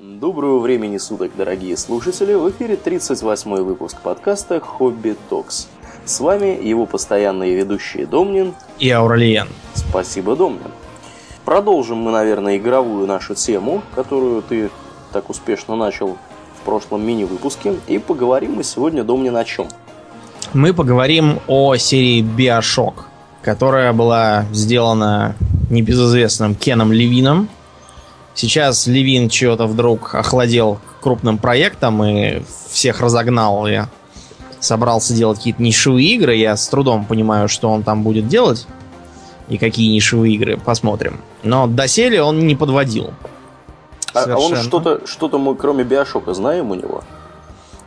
Доброго времени суток, дорогие слушатели! В эфире 38 выпуск подкаста «Хобби Токс». С вами его постоянные ведущие Домнин и Ауралиен. Спасибо, Домнин. Продолжим мы, наверное, игровую нашу тему, которую ты так успешно начал в прошлом мини-выпуске. И поговорим мы сегодня, Домнин, о чем? Мы поговорим о серии Bioshock, которая была сделана небезызвестным Кеном Левином, Сейчас Левин чего-то вдруг охладел крупным проектом и всех разогнал. Я собрался делать какие-то нишевые игры. Я с трудом понимаю, что он там будет делать и какие нишевые игры. Посмотрим. Но доселе он не подводил. А, а он что-то, что-то мы кроме Биошока знаем у него?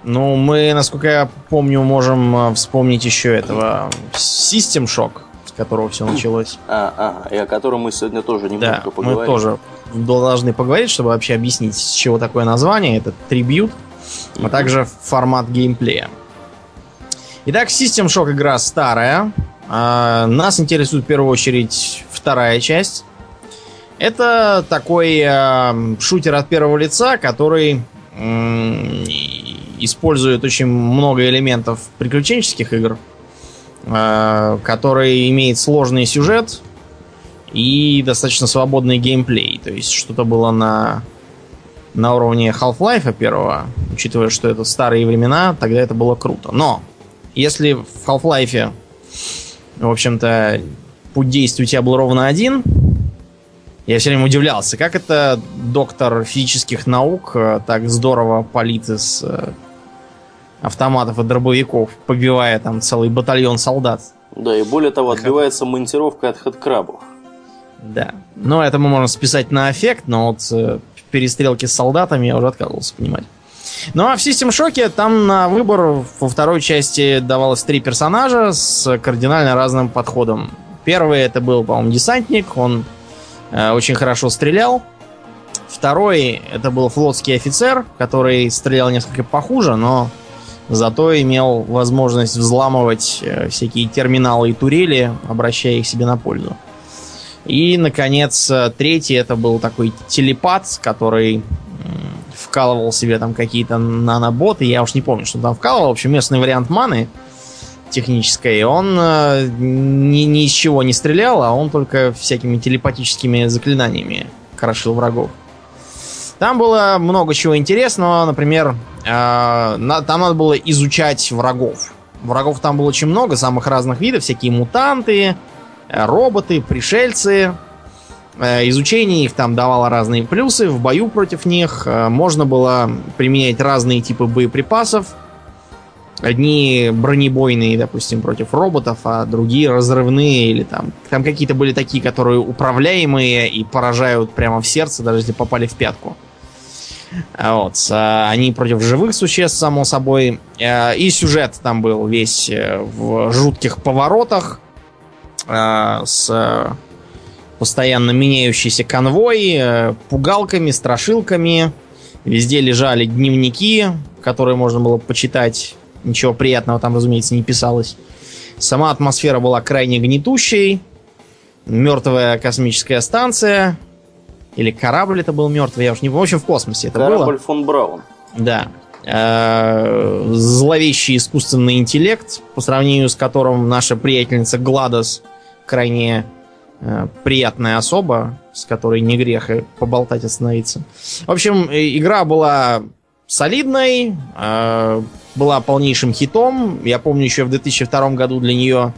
Ну, мы, насколько я помню, можем э, вспомнить еще этого System Shock, с которого все началось. А, ага, и о котором мы сегодня тоже немножко да, поговорим. мы тоже должны поговорить, чтобы вообще объяснить, с чего такое название. Это трибют, а также формат геймплея. Итак, System Shock игра старая. А, нас интересует в первую очередь вторая часть. Это такой э, шутер от первого лица, который э, использует очень много элементов приключенческих игр, э, который имеет сложный сюжет, и достаточно свободный геймплей. То есть что-то было на, на уровне Half-Life первого, учитывая, что это старые времена, тогда это было круто. Но если в Half-Life, в общем-то, путь действия у тебя был ровно один, я все время удивлялся, как это доктор физических наук э, так здорово палит из э, автоматов и дробовиков, побивая там целый батальон солдат. Да, и более того, отбивается монтировка от хэдкрабов. Да. Но это мы можем списать на эффект, но вот э, перестрелки с солдатами я уже отказывался понимать. Ну а в System Shock там на выбор во второй части давалось три персонажа с кардинально разным подходом. Первый это был, по-моему, десантник, он э, очень хорошо стрелял. Второй это был флотский офицер, который стрелял несколько похуже, но зато имел возможность взламывать э, всякие терминалы и турели, обращая их себе на пользу. И, наконец, э, третий это был такой телепат, который вкалывал себе там какие-то наноботы. Я уж не помню, что там вкалывал. В общем, местный вариант маны технической. Он э, ни, ни из чего не стрелял, а он только всякими телепатическими заклинаниями крошил врагов. Там было много чего интересного. Например, э, там надо было изучать врагов. Врагов там было очень много, самых разных видов. Всякие мутанты, роботы, пришельцы. Э, изучение их там давало разные плюсы. В бою против них э, можно было применять разные типы боеприпасов. Одни бронебойные, допустим, против роботов, а другие разрывные или там... Там какие-то были такие, которые управляемые и поражают прямо в сердце, даже если попали в пятку. Вот. Они против живых существ, само собой. Э, и сюжет там был весь в жутких поворотах э, с постоянно меняющийся конвой, э, пугалками, страшилками. Везде лежали дневники, которые можно было почитать. Ничего приятного там, разумеется, не писалось. Сама атмосфера была крайне гнетущей. Мертвая космическая станция. Или корабль это был мертвый, я уж не помню. В общем, в космосе это корабль было. Корабль фон Браун. Да. Э, зловещий искусственный интеллект, по сравнению с которым наша приятельница Гладос крайне э, приятная особа, с которой не грех и поболтать остановиться. В общем, э, игра была солидной, э, была полнейшим хитом. Я помню, еще в 2002 году для нее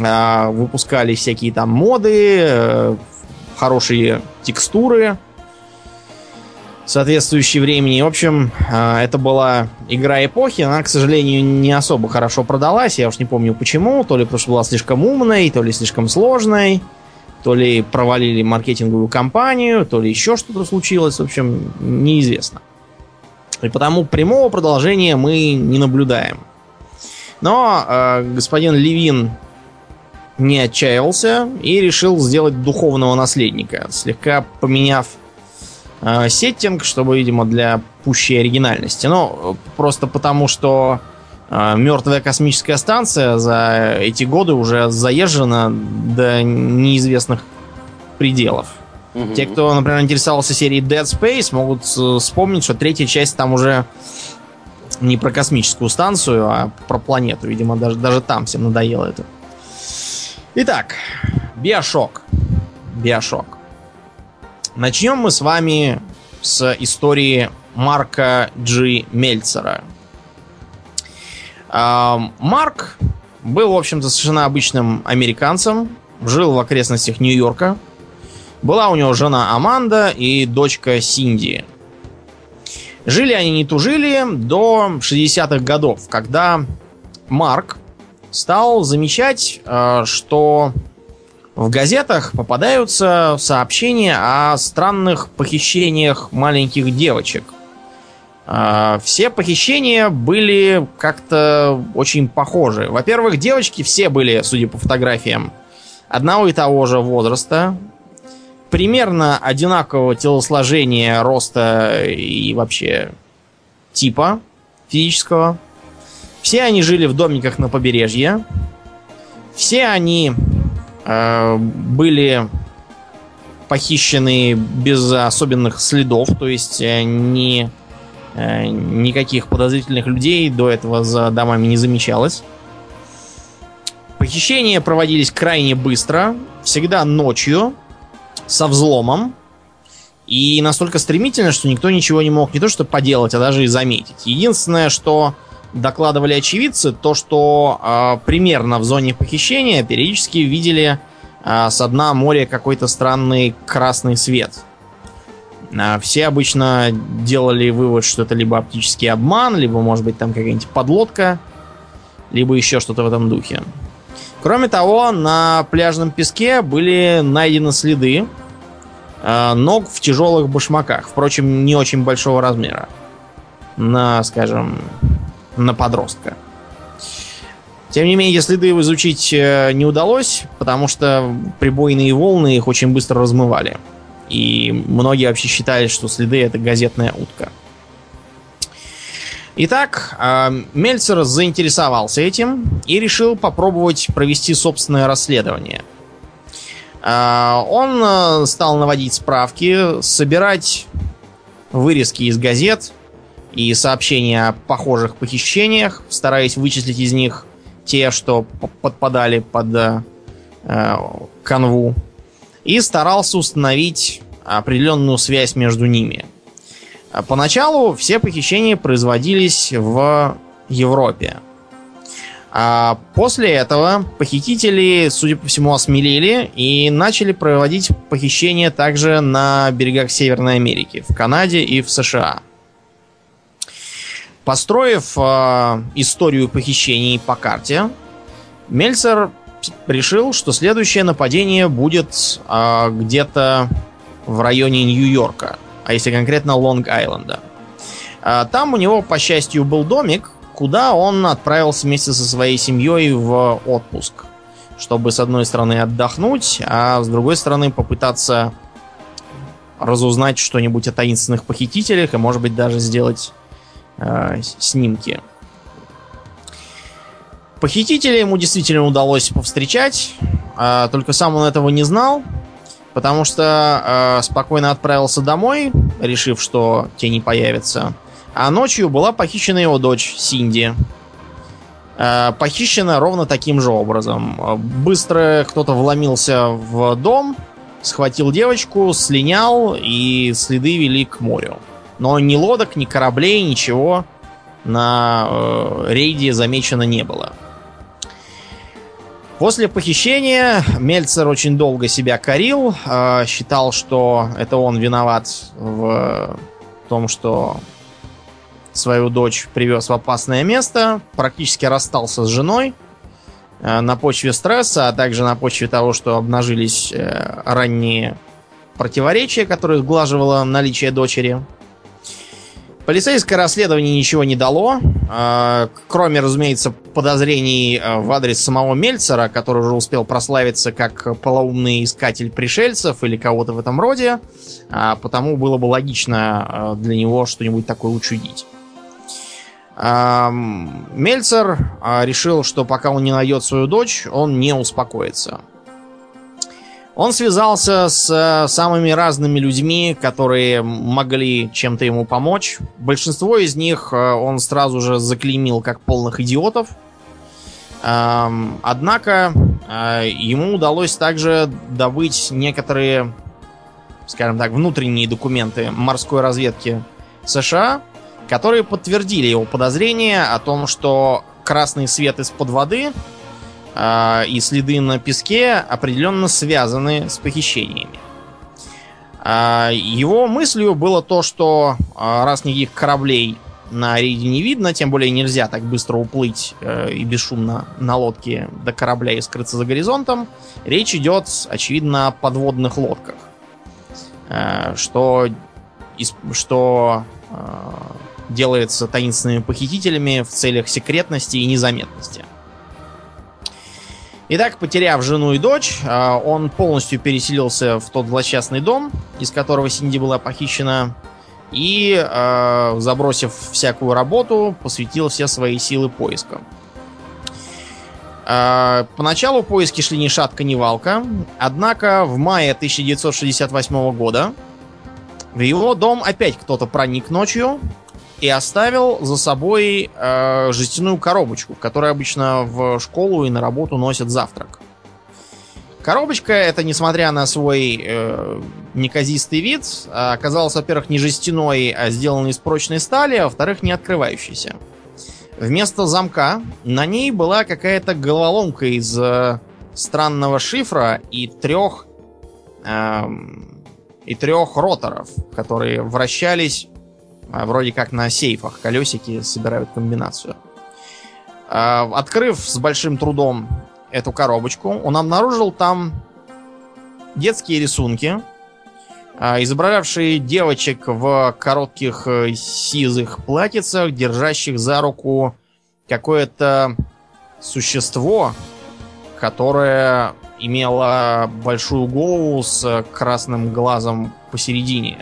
э, выпускали всякие там моды, э, хорошие текстуры соответствующей времени. В общем, а, это была игра эпохи. Она, к сожалению, не особо хорошо продалась. Я уж не помню почему. То ли потому что была слишком умной, то ли слишком сложной. То ли провалили маркетинговую кампанию, то ли еще что-то случилось. В общем, неизвестно. И потому прямого продолжения мы не наблюдаем. Но э, господин Левин не отчаялся и решил сделать духовного наследника, слегка поменяв э, сеттинг, чтобы, видимо, для пущей оригинальности. Ну, просто потому, что э, мертвая космическая станция за эти годы уже заезжена до неизвестных пределов. Угу. Те, кто, например, интересовался серией Dead Space, могут э, вспомнить, что третья часть там уже не про космическую станцию, а про планету. Видимо, даже, даже там всем надоело это. Итак, Биошок. Биошок. Начнем мы с вами с истории Марка Джи Мельцера. Марк был, в общем-то, совершенно обычным американцем, жил в окрестностях Нью-Йорка. Была у него жена Аманда и дочка Синди. Жили они не тужили до 60-х годов, когда Марк стал замечать, э, что в газетах попадаются сообщения о странных похищениях маленьких девочек. Э, все похищения были как-то очень похожи. Во-первых, девочки все были, судя по фотографиям, одного и того же возраста, примерно одинакового телосложения, роста и вообще типа физического. Все они жили в домиках на побережье. Все они были похищены без особенных следов, то есть э, ни, э, никаких подозрительных людей до этого за домами не замечалось. Похищения проводились крайне быстро, всегда ночью, со взломом. И настолько стремительно, что никто ничего не мог не то что поделать, а даже и заметить. Единственное, что докладывали очевидцы, то что э, примерно в зоне похищения периодически видели э, с дна моря какой-то странный красный свет. Э, все обычно делали вывод, что это либо оптический обман, либо, может быть, там какая-нибудь подлодка, либо еще что-то в этом духе. Кроме того, на пляжном песке были найдены следы э, ног в тяжелых башмаках. Впрочем, не очень большого размера. На, скажем, на подростка. Тем не менее, следы изучить э, не удалось, потому что прибойные волны их очень быстро размывали. И многие вообще считали, что следы это газетная утка. Итак, а, Мельцер заинтересовался этим и решил попробовать провести собственное расследование. А, он э, стал наводить справки, собирать вырезки из газет и сообщения о похожих похищениях, стараясь вычислить из них те, что подпадали под э, э, канву, и старался установить определенную связь между ними – а поначалу все похищения производились в Европе. А после этого похитители, судя по всему, осмелели и начали проводить похищения также на берегах Северной Америки, в Канаде и в США. Построив э, историю похищений по карте, Мельцер решил, что следующее нападение будет э, где-то в районе Нью-Йорка а если конкретно Лонг-Айленда. А, там у него, по счастью, был домик, куда он отправился вместе со своей семьей в отпуск. Чтобы, с одной стороны, отдохнуть, а с другой стороны, попытаться разузнать что-нибудь о таинственных похитителях и, может быть, даже сделать э, снимки. Похитителя ему действительно удалось повстречать, э, только сам он этого не знал, Потому что э, спокойно отправился домой, решив, что те не появятся. А ночью была похищена его дочь Синди. Э, похищена ровно таким же образом. Быстро кто-то вломился в дом, схватил девочку, слинял, и следы вели к морю. Но ни лодок, ни кораблей, ничего на э, рейде замечено не было. После похищения Мельцер очень долго себя корил, э, считал, что это он виноват в том, что свою дочь привез в опасное место, практически расстался с женой э, на почве стресса, а также на почве того, что обнажились э, ранние противоречия, которые сглаживало наличие дочери. Полицейское расследование ничего не дало, а, кроме, разумеется, подозрений а, в адрес самого Мельцера, который уже успел прославиться как полоумный искатель пришельцев или кого-то в этом роде, а, потому было бы логично для него что-нибудь такое учудить. Мельцер решил, что пока он не найдет свою дочь, он не успокоится. Он связался с э, самыми разными людьми, которые могли чем-то ему помочь. Большинство из них э, он сразу же заклеймил как полных идиотов. Эм, однако э, ему удалось также добыть некоторые, скажем так, внутренние документы морской разведки США, которые подтвердили его подозрение о том, что красный свет из-под воды и следы на песке определенно связаны с похищениями. Э, его мыслью было то, что э, раз никаких кораблей на рейде не видно, тем более нельзя так быстро уплыть э, и бесшумно на лодке до корабля и скрыться за горизонтом. Речь идет, очевидно, о подводных лодках. Э, что, что э, делается таинственными похитителями в целях секретности и незаметности. Итак, потеряв жену и дочь, э, он полностью переселился в тот злосчастный дом, из которого Синди была похищена, и, э, забросив всякую работу, посвятил все свои силы поискам. Э, поначалу поиски шли ни шатка, ни валка, однако в мае 1968 года в его дом опять кто-то проник ночью и оставил за собой э, жестяную коробочку, в которой обычно в школу и на работу носят завтрак. Коробочка, это несмотря на свой э, неказистый вид, оказалась, во-первых, не жестяной, а сделанной из прочной стали, а во-вторых, не открывающейся. Вместо замка на ней была какая-то головоломка из э, странного шифра и трех э, и трех роторов, которые вращались э, вроде как на сейфах. Колесики собирают комбинацию. Э, открыв с большим трудом эту коробочку, он обнаружил там детские рисунки, а, изображавшие девочек в коротких э, сизых платьицах, держащих за руку какое-то существо, которое имело большую голову с красным глазом посередине.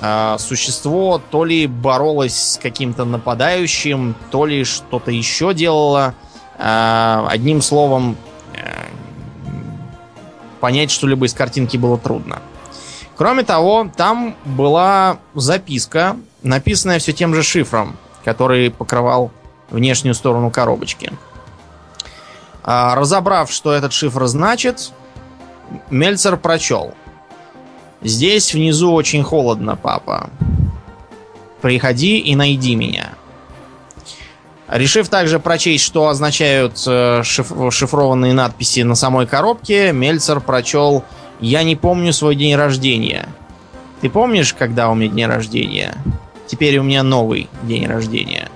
А, существо то ли боролось с каким-то нападающим, то ли что-то еще делало. А, одним словом, э, понять что-либо из картинки было трудно. Кроме того, там была записка, написанная все тем же шифром, который покрывал внешнюю сторону коробочки. А, разобрав, что этот шифр значит, Мельцер прочел. «Здесь внизу очень холодно, папа. Приходи и найди меня». Решив также прочесть, что означают э, шиф шифрованные надписи на самой коробке, Мельцер прочел «Я не помню свой день рождения». Ты помнишь, когда у меня день рождения? Теперь у меня новый день рождения.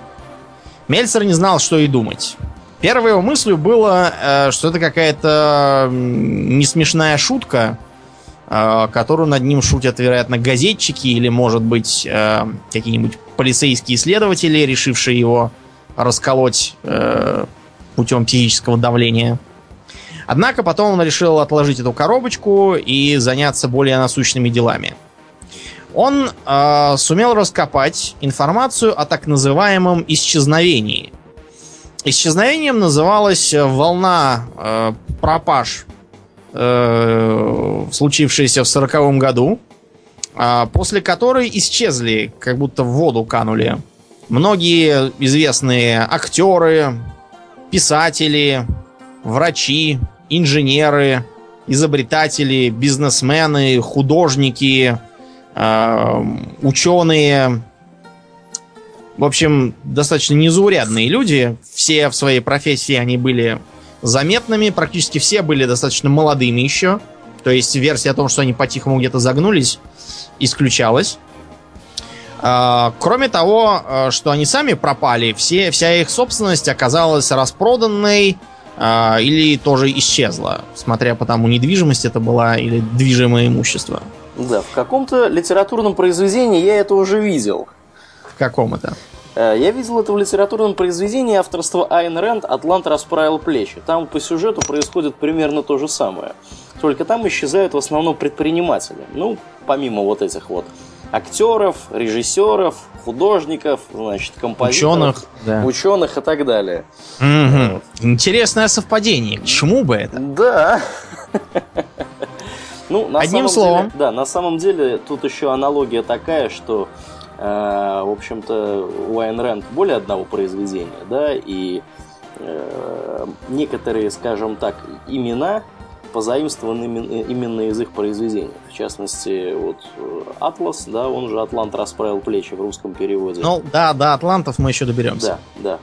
Мельцер не знал, что и думать. Первой его мыслью было, э, что это какая-то несмешная шутка, которую над ним шутят, вероятно, газетчики или, может быть, какие-нибудь полицейские следователи, решившие его расколоть э, путем психического давления. Однако потом он решил отложить эту коробочку и заняться более насущными делами. Он э, сумел раскопать информацию о так называемом исчезновении. Исчезновением называлась волна э, пропаж, э, случившаяся в сороковом году, э, после которой исчезли, как будто в воду канули Многие известные актеры, писатели, врачи, инженеры, изобретатели, бизнесмены, художники, э, ученые, в общем, достаточно незаурядные люди. Все в своей профессии они были заметными, практически все были достаточно молодыми еще. То есть версия о том, что они по-тихому где-то загнулись, исключалась. А, кроме того, а, что они сами пропали, все, вся их собственность оказалась распроданной а, или тоже исчезла, смотря по тому, недвижимость это была или движимое имущество. Да, в каком-то литературном произведении я это уже видел. В каком это? Э, я видел это в литературном произведении авторства Айн Рэнд «Атлант расправил плечи». Там по сюжету происходит примерно то же самое. Только там исчезают в основном предприниматели. Ну, помимо вот этих вот актеров, режиссеров, художников, значит, композиторов, ученых, да. ученых и так далее. Угу. Вот. Интересное совпадение. К чему бы это? Да. Ну, на Одним самом словом. Деле, да, на самом деле тут еще аналогия такая, что, в общем-то, у Айн Рэнд более одного произведения, да, и э, некоторые, скажем так, имена позаимствованы именно, из их произведений. В частности, вот э, Атлас, да, он же Атлант расправил плечи в русском переводе. Ну, да, до Атлантов мы еще доберемся. да, да.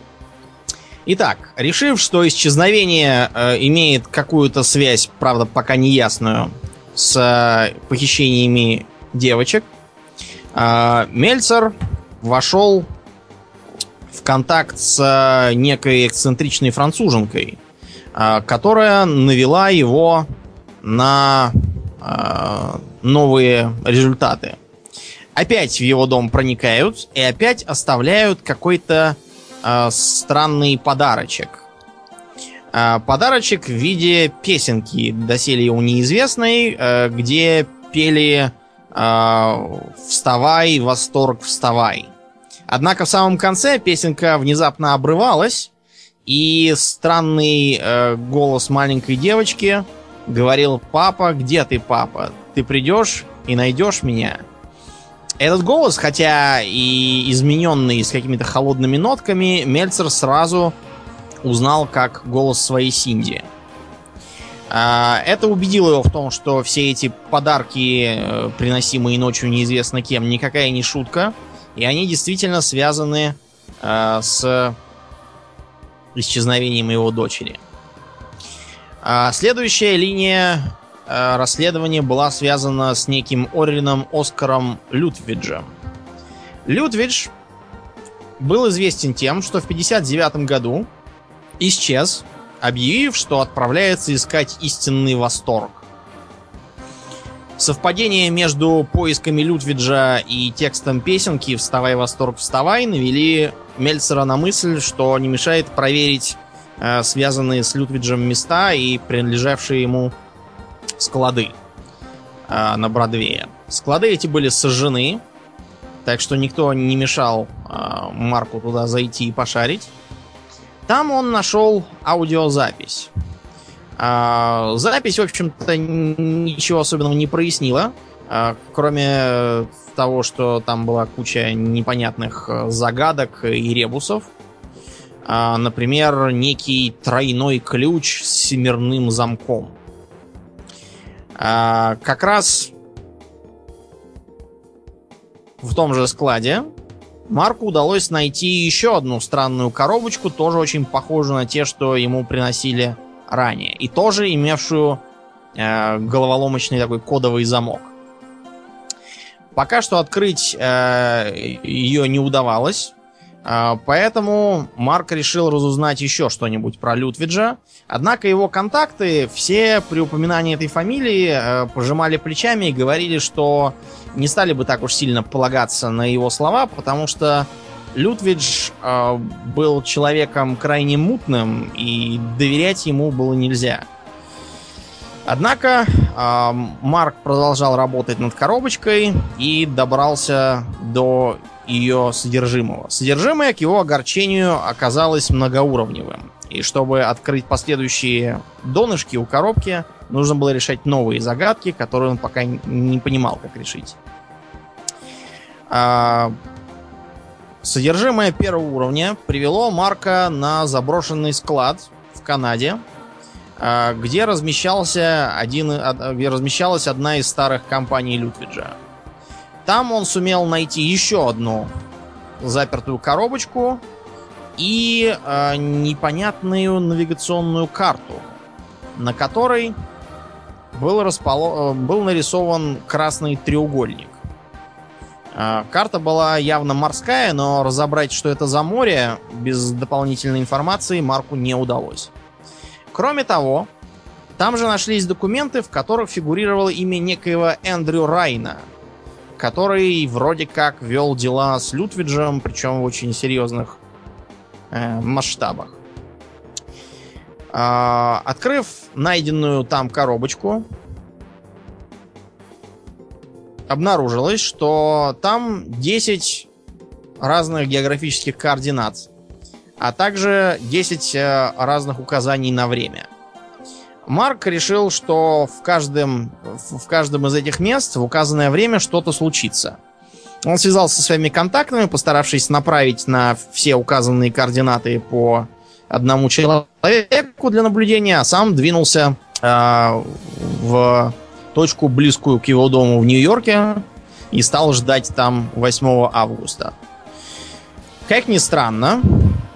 Итак, решив, что исчезновение э, имеет какую-то связь, правда, пока не ясную, с э, похищениями девочек, э, Мельцер вошел в контакт с э, некой эксцентричной француженкой, э, которая навела его на новые результаты. Опять в его дом проникают и опять оставляют какой-то странный подарочек. Подарочек в виде песенки, доселе ему неизвестной, где пели «Вставай, восторг, вставай». Однако в самом конце песенка внезапно обрывалась, и странный э, голос маленькой девочки говорил «Папа, где ты, папа? Ты придешь и найдешь меня?» Этот голос, хотя и измененный с какими-то холодными нотками, Мельцер сразу узнал как голос своей Синди. А, Это убедило его в том, что все эти подарки, э, приносимые ночью неизвестно кем, никакая не шутка, и они действительно связаны э, с исчезновением его дочери. А, Следующая линия э, расследования была связана с неким Орлином Оскаром Лютвиджем. Лютвидж был известен тем, что в 59 году исчез, объявив, что отправляется искать истинный восторг. Совпадение между поисками Лютвиджа и текстом песенки «Вставай, восторг, вставай» навели Мельцера на мысль, что не мешает проверить э, связанные с Лютвиджем места и принадлежавшие ему склады э, на Бродвее. Склады эти были сожжены, так что никто не мешал э, Марку туда зайти и пошарить. Там он нашел аудиозапись. А, запись, в общем-то, ничего особенного не прояснила, а, кроме того, что там была куча непонятных э, загадок и ребусов. А, Например, некий тройной ключ с семерным замком. Как раз в том же складе Марку удалось найти еще одну странную коробочку, тоже очень похожую на те, что ему приносили ранее. И тоже имевшую э, головоломочный такой кодовый замок. Пока что открыть э, ее не удавалось. Э, поэтому Марк решил разузнать еще что-нибудь про Лютвиджа. Однако его контакты все при упоминании этой фамилии э, пожимали плечами и говорили, что не стали бы так уж сильно полагаться на его слова, потому что Лютвидж э, был человеком крайне мутным, и доверять ему было нельзя. Однако э, Марк продолжал работать над коробочкой и добрался до ее содержимого. Содержимое, к его огорчению, оказалось многоуровневым. И чтобы открыть последующие донышки у коробки, нужно было решать новые загадки, которые он пока не понимал, как решить. А, Содержимое первого уровня привело Марка на заброшенный склад в Канаде, а, где, размещался один, од- где размещалась одна из старых компаний Лютвиджа. Там он сумел найти еще одну запертую коробочку и а, непонятную навигационную карту, на которой был, располо- э, был нарисован красный треугольник. А, Карта была явно морская, но разобрать, что это за море, без дополнительной информации Марку не удалось. Кроме того, там же нашлись документы, в которых фигурировало имя некоего Эндрю Райна, который вроде как вел дела с Лютвиджем, причем в очень серьезных э, масштабах. А, открыв найденную там коробочку, обнаружилось, что там 10 разных географических координат, а также 10 э, разных указаний на время. Марк решил, что в каждом, в каждом из этих мест в указанное время что-то случится. Он связался со своими контактами, постаравшись направить на все указанные координаты по одному человеку для наблюдения, а сам двинулся э, в точку, близкую к его дому в Нью-Йорке, и стал ждать там 8 августа. Как ни странно,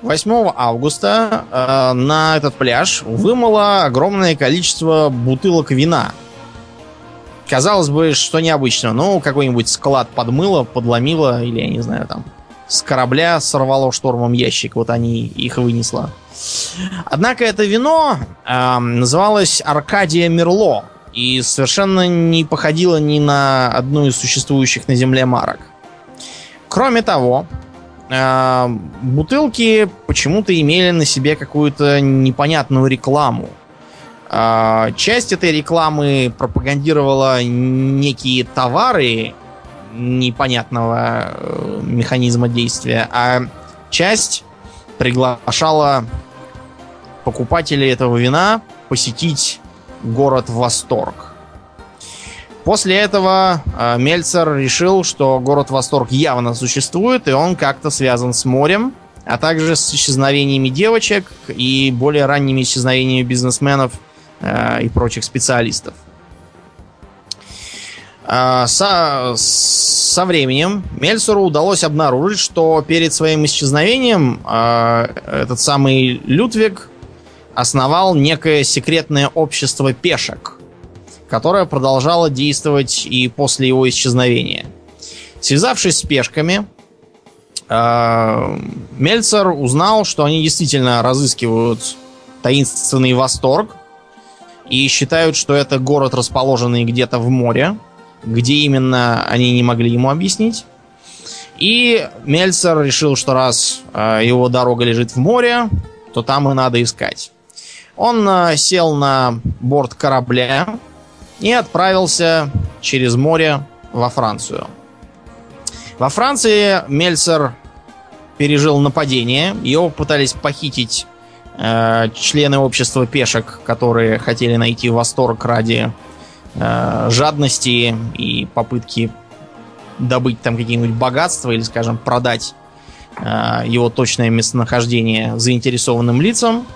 8 августа э, на этот пляж вымыло огромное количество бутылок вина. Казалось бы, что необычно. Ну, какой-нибудь склад подмыло, подломило, или, я не знаю, там, с корабля сорвало штормом ящик, вот они их вынесло. Однако это вино э, называлось Аркадия Мерло и совершенно не походило ни на одну из существующих на Земле марок. Кроме того, э, бутылки почему-то имели на себе какую-то непонятную рекламу. Э, часть этой рекламы пропагандировала некие товары непонятного э, механизма действия, а часть приглашала покупателей этого вина посетить город Восторг. После этого э, Мельцер решил, что город Восторг явно существует, и он как-то связан с морем, а также с исчезновениями девочек и более ранними исчезновениями бизнесменов э, и прочих специалистов. Э, со, со временем Мельцеру удалось обнаружить, что перед своим исчезновением э, этот самый Людвиг основал некое секретное общество пешек, которое продолжало действовать и после его исчезновения. Связавшись с пешками, э, Мельцер узнал, что они действительно разыскивают таинственный восторг и считают, что это город, расположенный где-то в море, где именно они не могли ему объяснить. И Мельцер решил, что раз э, его дорога лежит в море, то там и надо искать. Он э, сел на борт корабля и отправился через море во Францию. Во Франции Мельцер пережил нападение. Его пытались похитить э, члены общества пешек, которые хотели найти восторг ради э, жадности и попытки добыть там какие-нибудь богатства или, скажем, продать э, его точное местонахождение заинтересованным лицам.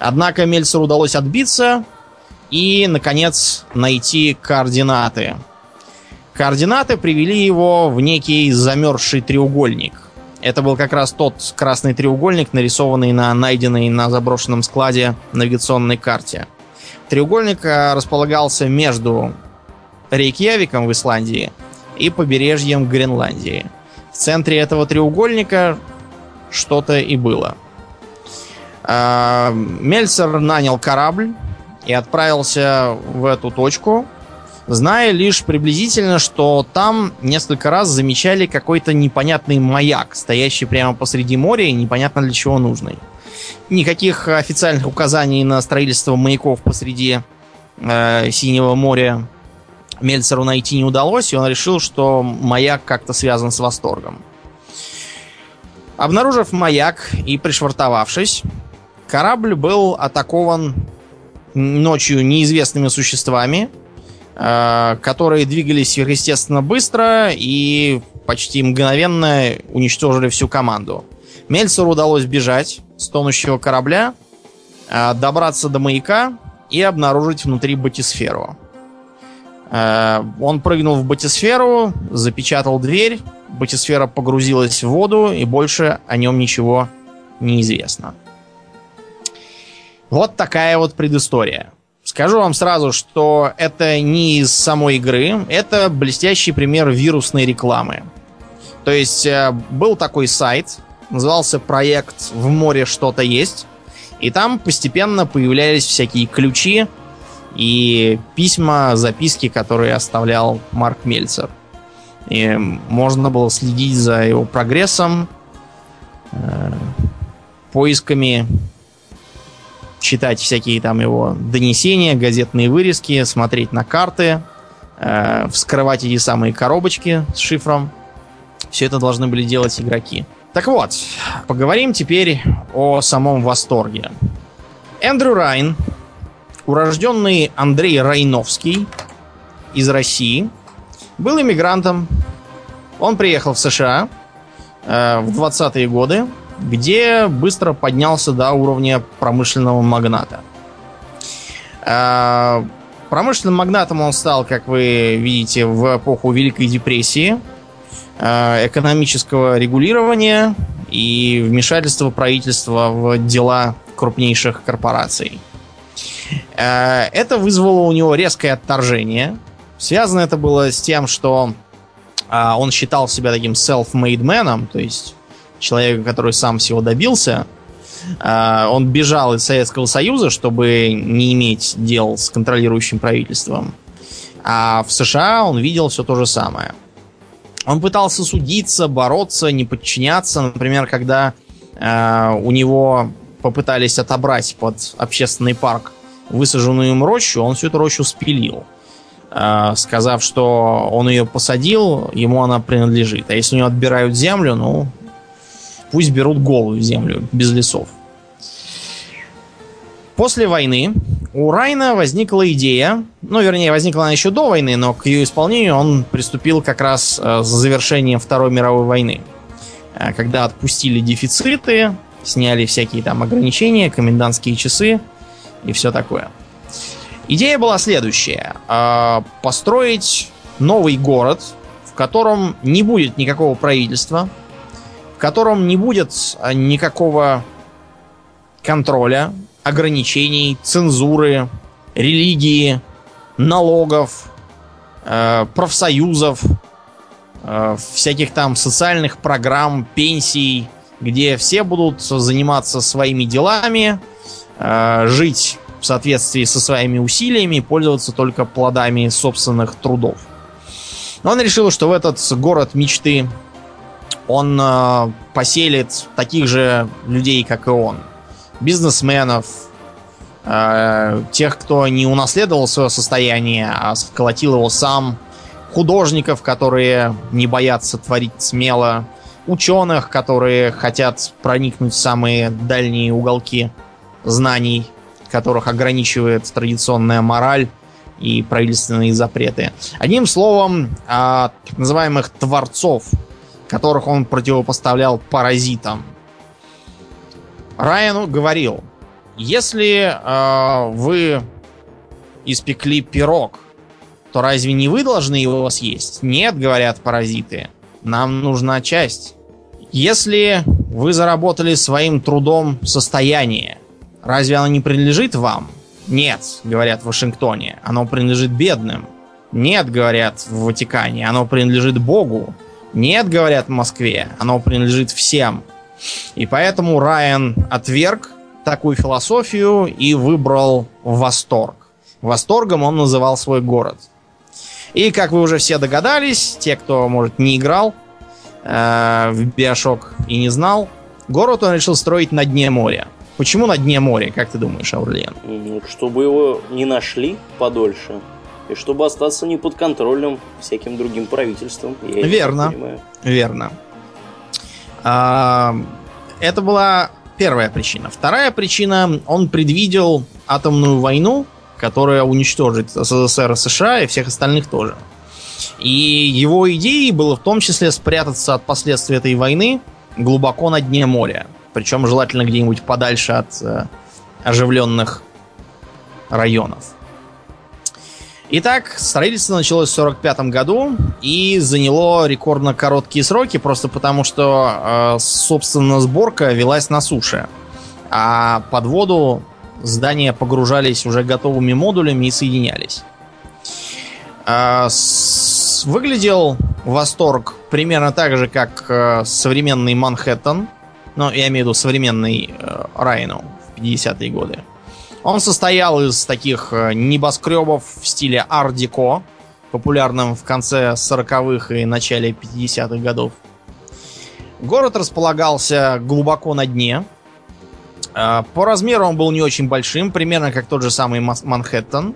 Однако Мельцеру удалось отбиться и, наконец, найти координаты. Координаты привели его в некий замерзший треугольник. Это был как раз тот красный треугольник, нарисованный на найденной на заброшенном складе навигационной карте. Треугольник э, располагался между Рейкьявиком в Исландии и побережьем Гренландии. В центре этого треугольника что-то и было. А, Мельцер нанял корабль и отправился в эту точку, зная лишь приблизительно, что там несколько раз замечали какой-то непонятный маяк, стоящий прямо посреди моря и непонятно для чего нужный. Никаких официальных указаний на строительство маяков посреди э, Синего моря Мельцеру найти не удалось, и он решил, что маяк как-то связан с восторгом. Обнаружив маяк и пришвартовавшись, Корабль был атакован ночью неизвестными существами, э, которые двигались сверхъестественно быстро и почти мгновенно уничтожили всю команду. Мельцеру удалось бежать с тонущего корабля, э, добраться до маяка и обнаружить внутри батисферу. Э, он прыгнул в батисферу, запечатал дверь, батисфера погрузилась в воду и больше о нем ничего не известно. Вот такая вот предыстория. Скажу вам сразу, что это не из самой игры, это блестящий пример вирусной рекламы. То есть э, был такой сайт, назывался проект «В море что-то есть», и там постепенно появлялись всякие ключи и письма, записки, которые оставлял Марк Мельцер. И можно было следить за его прогрессом, э, поисками читать всякие там его донесения, газетные вырезки, смотреть на карты, э, вскрывать эти самые коробочки с шифром. Все это должны были делать игроки. Так вот, поговорим теперь о самом восторге. Эндрю Райн урожденный Андрей Райновский из России был иммигрантом. Он приехал в США э, в 20-е годы, где быстро поднялся до уровня промышленного магната. Э, промышленным магнатом он стал, как вы видите, в эпоху Великой депрессии, э, экономического регулирования и вмешательства правительства в дела крупнейших корпораций. Э, это вызвало у него резкое отторжение. Связано это было с тем, что а, он считал себя таким self-made man, то есть человеком, который сам всего добился. А, он бежал из Советского Союза, чтобы не иметь дел с контролирующим правительством. А в США он видел все то же самое. Он пытался судиться, бороться, не подчиняться. Например, когда э, у него попытались отобрать под общественный парк высаженную им рощу, он всю эту рощу спилил. Э, сказав, что он ее посадил, ему она принадлежит. А если у него отбирают землю, ну, пусть берут голую землю, без лесов. После войны у Райна возникла идея, ну, вернее, возникла она еще до войны, но к ее исполнению он приступил как раз э, с завершением Второй мировой войны. Э, когда отпустили дефициты, сняли всякие там ограничения, комендантские часы и все такое. Идея была следующая. Э, построить новый город, в котором не будет никакого правительства, котором не будет никакого контроля, ограничений, цензуры, религии, налогов, э, профсоюзов, э, всяких там социальных программ, пенсий, где все будут заниматься своими делами, э, жить в соответствии со своими усилиями, пользоваться только плодами собственных трудов. Но он решил, что в этот город мечты он э, поселит таких же людей, как и он – бизнесменов, э, тех, кто не унаследовал свое состояние, а сколотил его сам, художников, которые не боятся творить смело, ученых, которые хотят проникнуть в самые дальние уголки знаний, которых ограничивает традиционная мораль и правительственные запреты. Одним словом, так называемых творцов, которых он противопоставлял паразитам. Райану говорил, если э, вы испекли пирог, то разве не вы должны его съесть? Нет, говорят паразиты. Нам нужна часть. Если вы заработали своим трудом состояние, разве оно не принадлежит вам? Нет, говорят в Вашингтоне, оно принадлежит бедным. Нет, говорят в Ватикане, оно принадлежит Богу. Нет, говорят в Москве, оно принадлежит всем. И поэтому Райан отверг такую философию и выбрал восторг. Восторгом он называл свой город. И, как вы уже все догадались, те, кто, может, не играл э, в Биошок и не знал, город он решил строить на дне моря. Почему на дне моря, как ты думаешь, Аурлиен? Ну, чтобы его не нашли подольше. И чтобы остаться не под контролем всяким другим правительством. Я Верно. Верно. А, это была первая причина. Вторая причина, он предвидел атомную войну, которая уничтожит СССР и США и всех остальных тоже. И его идеей было в том числе спрятаться от последствий этой войны глубоко на дне моря. Причем желательно где-нибудь подальше от э, оживленных районов. Итак, строительство началось в 1945 году и заняло рекордно короткие сроки, просто потому что, э, собственно, сборка велась на суше. А под воду здания погружались уже готовыми модулями и соединялись. Э. Выглядел восторг примерно так же, как э, современный Манхэттен. Ну, я имею в виду современный Райну в 50-е годы. Он состоял из таких э, небоскребов в стиле ар-деко, популярным в конце 40-х и начале 50-х годов. Город располагался глубоко на дне. Э, по размеру он был не очень большим, примерно как тот же самый Манхэттен.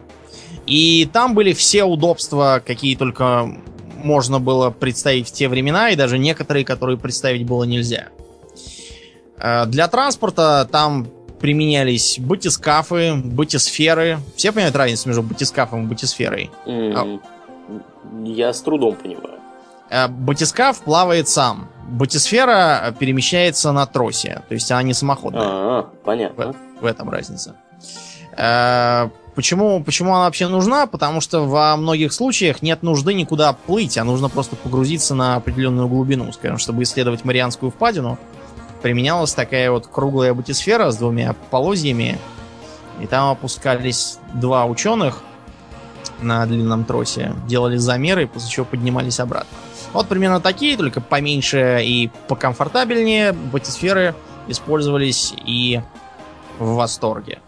И там были все удобства, какие только можно было представить в те времена, и даже некоторые, которые представить было нельзя. Э, для транспорта там применялись батискафы, батисферы. Все понимают разницу между батискафом и батисферой? М, Я с трудом понимаю. Э, Батискаф плавает сам. Батисфера перемещается на тросе. То есть она не самоходная. А, В, понятно. в этом разница. Э, Почему, почему она вообще нужна? Потому что во многих случаях нет нужды никуда плыть, а нужно просто погрузиться на определенную глубину. Скажем, чтобы исследовать Марианскую впадину, применялась такая вот круглая батисфера с двумя полозьями, и там опускались два ученых на длинном тросе, делали замеры, после чего поднимались обратно. Вот примерно такие, только поменьше и покомфортабельнее батисферы использовались и в восторге.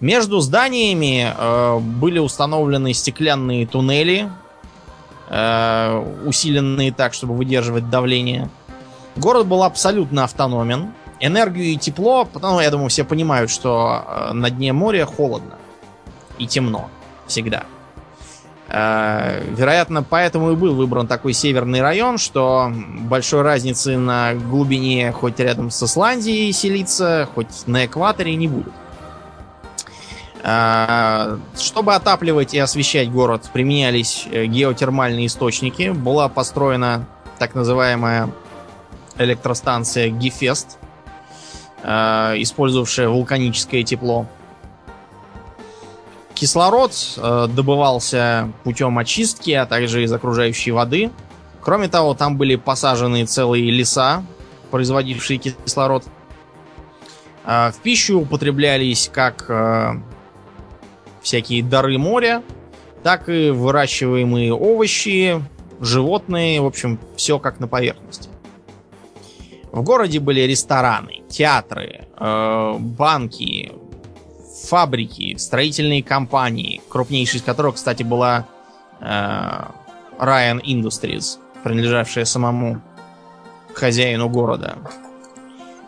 Между зданиями э, были установлены стеклянные туннели, э, усиленные так, чтобы выдерживать давление. Город был абсолютно автономен. Энергию и тепло, потому я думаю, все понимают, что э, на дне моря холодно и темно всегда. Э, Вероятно, поэтому и был выбран такой северный район, что большой разницы на глубине хоть рядом с Исландией селиться, хоть на экваторе не будет. А, Чтобы отапливать и освещать город, применялись э, геотермальные источники. Была построена так называемая электростанция Гефест, э, использовавшая вулканическое тепло. Кислород э, добывался путем очистки, а также из окружающей воды. Кроме того, там были посажены целые леса, производившие кислород. А, В пищу употреблялись как э, всякие дары моря, так и выращиваемые овощи, животные, в общем, все как на поверхности. В городе были рестораны, театры, э, банки, фабрики, строительные компании, крупнейшей из которых, кстати, была э, Ryan Industries, принадлежавшая самому хозяину города.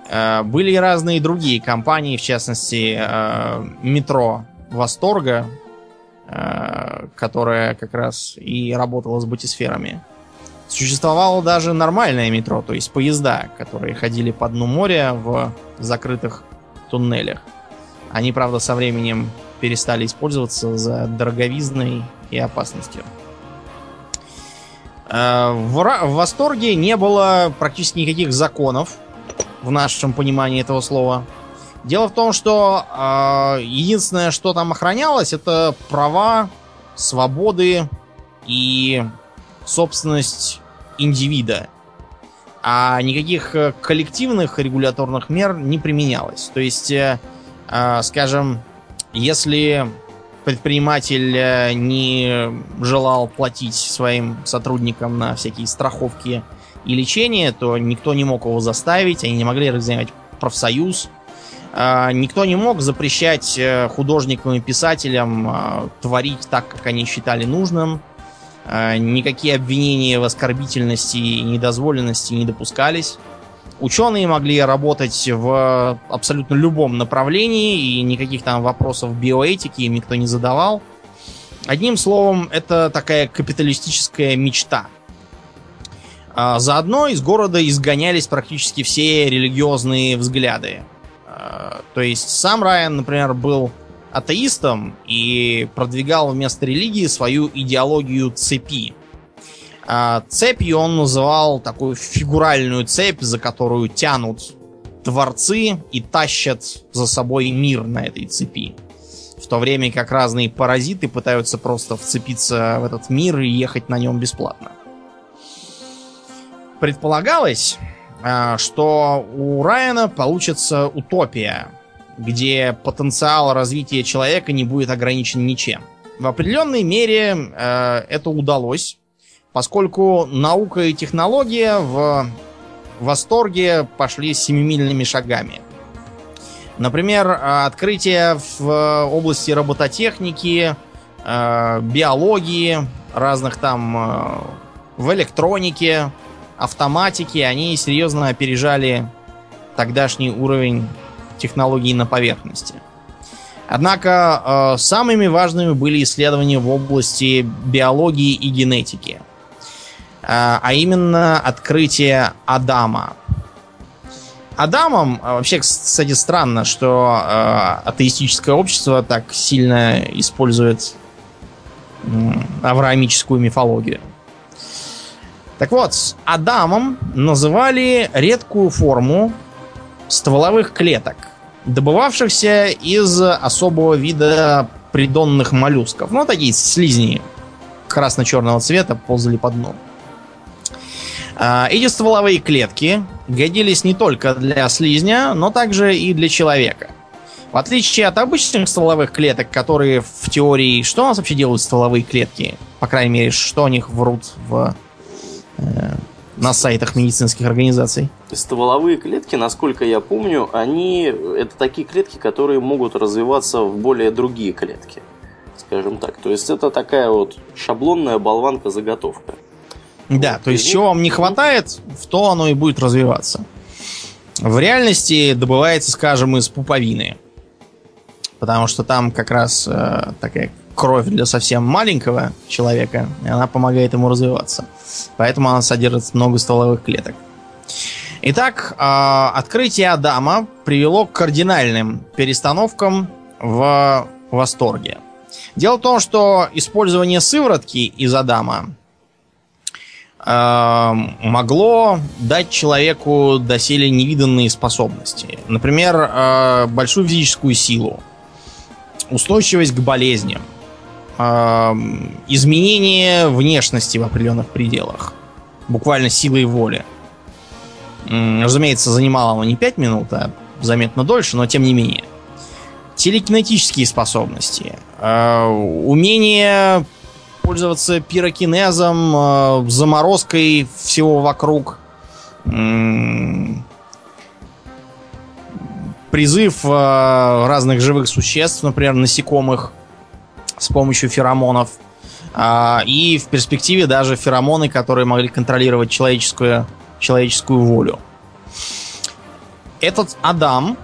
Э, Были и разные другие компании, в частности, э, метро Восторга, э, которая как раз и работала с батисферами. Существовало даже нормальное метро, то есть поезда, которые ходили по дну моря в закрытых туннелях. Они, правда, со временем перестали использоваться за дороговизной и опасностью. Э, В, в Восторге не было практически никаких законов в нашем понимании этого слова. Дело в том, что э, единственное, что там охранялось, это права, свободы и собственность индивида. А никаких э, коллективных регуляторных мер не применялось. То есть, э, э, скажем, если предприниматель не желал платить своим сотрудникам на всякие страховки и лечение, то никто не мог его заставить, они не могли разгонять профсоюз. Никто не мог запрещать художникам и писателям творить так, как они считали нужным. А, Никакие обвинения в оскорбительности и недозволенности не допускались. Ученые могли работать в абсолютно любом направлении, и никаких там вопросов биоэтики им никто не задавал. Одним словом, это такая капиталистическая мечта. А, Заодно из города изгонялись практически все религиозные взгляды. А, То есть сам Райан, например, был атеистом и продвигал вместо религии свою идеологию цепи. А Цепью он называл такую фигуральную цепь, за которую тянут творцы и тащат за собой мир на этой цепи. В то время как разные паразиты пытаются просто вцепиться в этот мир и ехать на нем бесплатно. Предполагалось, а, что у Райана получится утопия, где потенциал развития человека не будет ограничен ничем. В определенной мере э, это удалось, поскольку наука и технология в восторге пошли семимильными шагами. Например, открытия в области робототехники, э, биологии, разных там э, в электронике, автоматике, они серьезно опережали тогдашний уровень технологий на поверхности. Однако э, самыми важными были исследования в области биологии и генетики. Э, а именно открытие Адама. Адамом, а вообще, кстати, странно, что э, атеистическое общество так сильно использует э, авраамическую мифологию. Так вот, Адамом называли редкую форму стволовых клеток, добывавшихся из особого вида придонных моллюсков. Ну, такие слизни красно-черного цвета ползали по дну. А, эти стволовые клетки годились не только для слизня, но также и для человека. В отличие от обычных стволовых клеток, которые в теории... Что у нас вообще делают стволовые клетки? По крайней мере, что о них врут в, э, на сайтах медицинских организаций? Стволовые клетки, насколько я помню, они... Это такие клетки, которые могут развиваться в более другие клетки. Скажем так. То есть это такая вот шаблонная болванка-заготовка. Да, то есть чего вам не хватает, в то оно и будет развиваться. В реальности добывается, скажем, из пуповины. Потому что там как раз э, такая кровь для совсем маленького человека, и она помогает ему развиваться. Поэтому она содержит много стволовых клеток. Итак, э, открытие Адама привело к кардинальным перестановкам в восторге. Дело в том, что использование сыворотки из Адама э, могло дать человеку доселе невиданные способности. Например, э, большую физическую силу, устойчивость к болезням, изменение внешности в определенных пределах, буквально силой воли. Разумеется, занимало оно не 5 минут, а заметно дольше, но тем не менее. Телекинетические способности, э, умение пользоваться пирокинезом, э, заморозкой всего вокруг. Призыв э, разных живых существ, например, насекомых с помощью феромонов. А, и в перспективе даже феромоны, которые могли контролировать человеческую, человеческую волю. Этот Адам,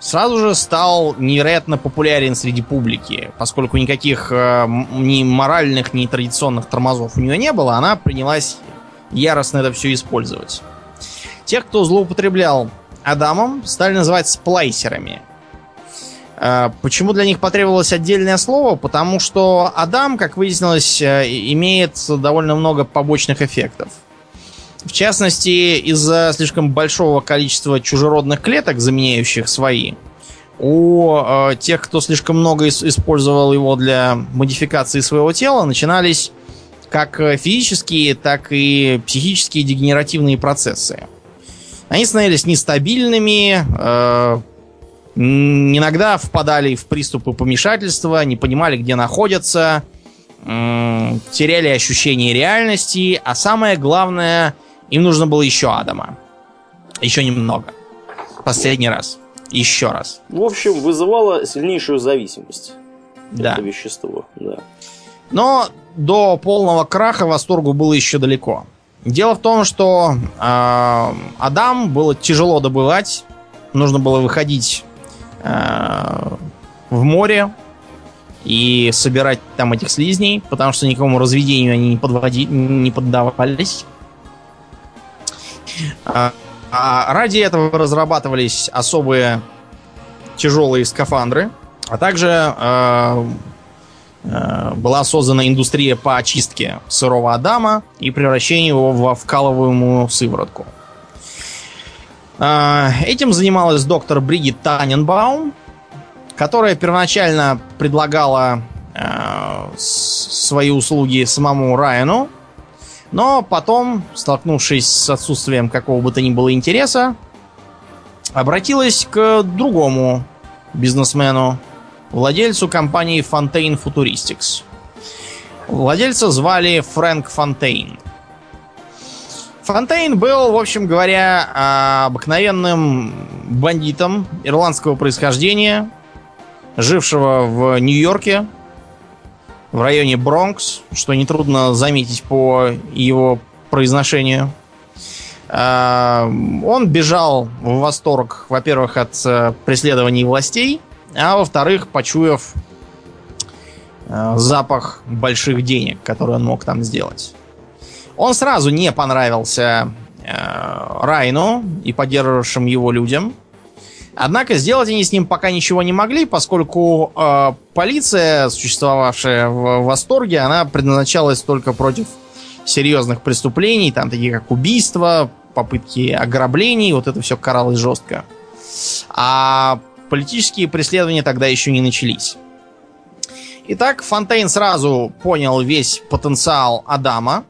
сразу же стал невероятно популярен среди публики, поскольку никаких э, ни моральных, ни традиционных тормозов у нее не было, она принялась яростно это все использовать. Тех, кто злоупотреблял Адамом, стали называть сплайсерами. Э, почему для них потребовалось отдельное слово? Потому что Адам, как выяснилось, э, имеет довольно много побочных эффектов. В частности, из-за слишком большого количества чужеродных клеток, заменяющих свои, у э, тех, кто слишком много ис- использовал его для модификации своего тела, начинались как физические, так и психические дегенеративные процессы. Они становились нестабильными, э, иногда впадали в приступы помешательства, не понимали, где находятся, теряли ощущение реальности, а самое главное, им нужно было еще Адама. Еще немного. Последний раз. Еще раз. В общем, вызывало сильнейшую зависимость. Да. Это вещество, да. Но до полного краха восторгу было еще далеко. Дело в том, что э, Адам было тяжело добывать. Нужно было выходить в море и собирать там этих слизней, потому что никакому разведению они не, подводи, не поддавались. А, а ради этого разрабатывались особые тяжелые скафандры, а также э, э, была создана индустрия по очистке сырого Адама и превращению его во вкалываемую сыворотку. Э, этим занималась доктор Бригит Таненбаум, которая первоначально предлагала э, свои услуги самому Райану, но потом, столкнувшись с отсутствием какого бы то ни было интереса, обратилась к другому бизнесмену, владельцу компании Fontaine Futuristics. Владельца звали Фрэнк Фонтейн. Фонтейн был, в общем говоря, обыкновенным бандитом ирландского происхождения, жившего в Нью-Йорке, в районе Бронкс, что нетрудно заметить по его произношению. Он бежал в восторг, во-первых, от преследований властей, а во-вторых, почуяв запах больших денег, которые он мог там сделать. Он сразу не понравился э, Райну и поддерживавшим его людям. Однако сделать они с ним пока ничего не могли, поскольку э, полиция, существовавшая в Восторге, она предназначалась только против серьезных преступлений, там такие как убийства, попытки ограблений, вот это все каралось жестко. А политические преследования тогда еще не начались. Итак, Фонтейн сразу понял весь потенциал Адама,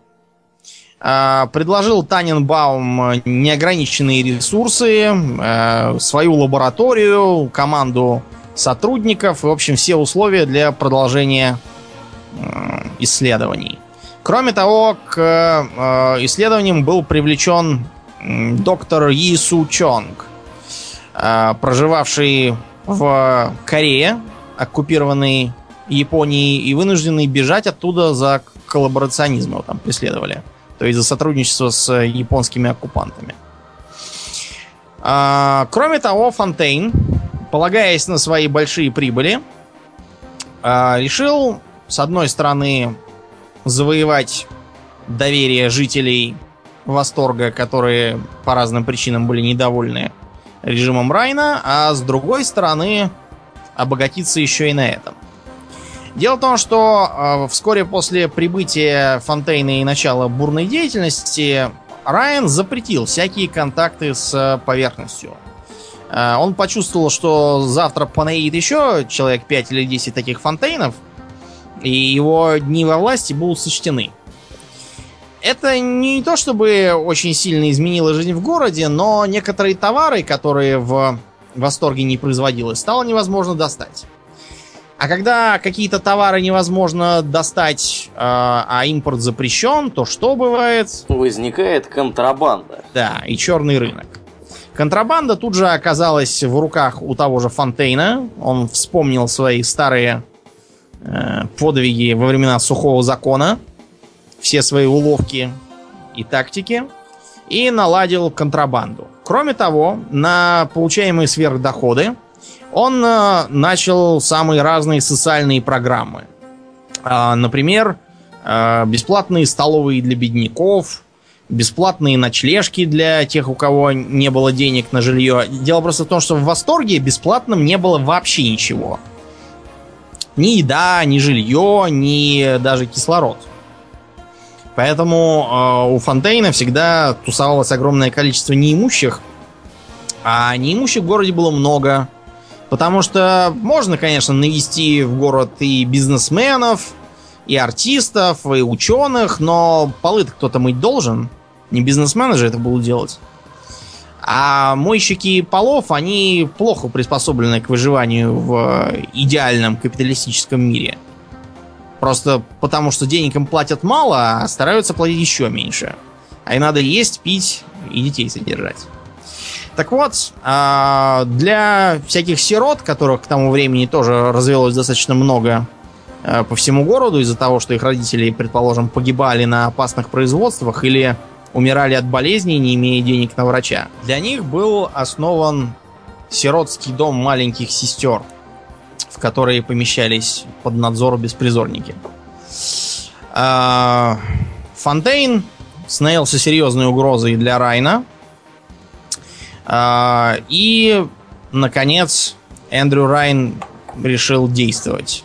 предложил Таненбаум неограниченные ресурсы, э, свою лабораторию, команду сотрудников, в общем, все условия для продолжения э, исследований. Кроме того, к э, исследованиям был привлечен доктор Yi Су Чонг, э, проживавший в Корее, оккупированный Японией, и вынужденный бежать оттуда за коллаборационизм его там преследовали. То есть за сотрудничество с японскими оккупантами. А, кроме того, Фонтейн, полагаясь на свои большие прибыли, а, решил, с одной стороны, завоевать доверие жителей Восторга, которые по разным причинам были недовольны режимом Райна, а с другой стороны обогатиться еще и на этом. Дело в том, что э, вскоре после прибытия Фонтейна и начала бурной деятельности Райан запретил всякие контакты с поверхностью. Э, он почувствовал, что завтра понаедет еще человек 5 или 10 таких фонтейнов, и его дни во власти будут сочтены. Это не то чтобы очень сильно изменило жизнь в городе, но некоторые товары, которые в восторге не производилось, стало невозможно достать. А когда какие-то товары невозможно достать, э, а импорт запрещен, то что бывает? Возникает контрабанда. Да, и черный рынок. Контрабанда тут же оказалась в руках у того же Фонтейна. Он вспомнил свои старые э, подвиги во времена сухого закона, все свои уловки и тактики, и наладил контрабанду. Кроме того, на получаемые сверхдоходы он э, начал самые разные социальные программы. Э, например, э, бесплатные столовые для бедняков, бесплатные ночлежки для тех, у кого не было денег на жилье. Дело просто в том, что в Восторге бесплатным не было вообще ничего. Ни еда, ни жилье, ни даже кислород. Поэтому э, у Фонтейна всегда тусовалось огромное количество неимущих, а неимущих в городе было много. Потому что можно, конечно, навести в город и бизнесменов, и артистов, и ученых, но полы кто-то мыть должен. Не бизнесмены же это будут делать. А мойщики полов, они плохо приспособлены к выживанию в идеальном капиталистическом мире. Просто потому, что денег им платят мало, а стараются платить еще меньше. А и надо есть, пить и детей содержать. Так вот, а, для всяких сирот, которых к тому времени тоже развелось достаточно много а, по всему городу из-за того, что их родители, предположим, погибали на опасных производствах или умирали от болезней, не имея денег на врача. Для них был основан сиротский дом маленьких сестер, в которые помещались под надзор беспризорники. А, Фонтейн становился серьезной угрозой для Райна, и, наконец, Эндрю Райн решил действовать.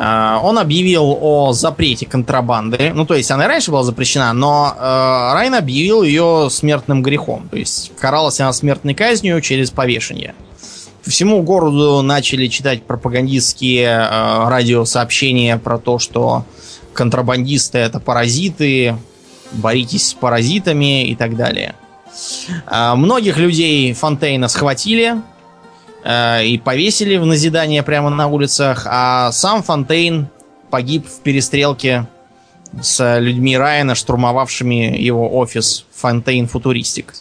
А, он объявил о запрете контрабанды. Ну, то есть она и раньше была запрещена, но э, Райн объявил ее смертным грехом. То есть каралась она смертной казнью через повешение. По всему городу начали читать пропагандистские радиосообщения про то, что контрабандисты это паразиты, боритесь с паразитами и так далее. А, многих людей Фонтейна схватили а, и повесили в назидание прямо на улицах, а сам Фонтейн погиб в перестрелке с людьми Райана, штурмовавшими его офис Фонтейн Футуристик.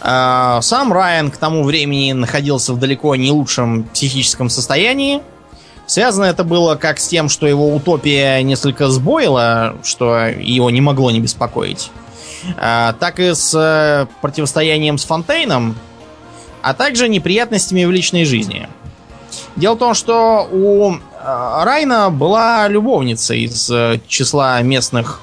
А, сам Райан к тому времени находился в далеко не лучшем психическом состоянии. Связано это было как с тем, что его утопия несколько сбоила, что его не могло не беспокоить. А, так и с э, противостоянием с Фонтейном, а также неприятностями в личной жизни. Дело в том, что у э, Райна была любовница из э, числа местных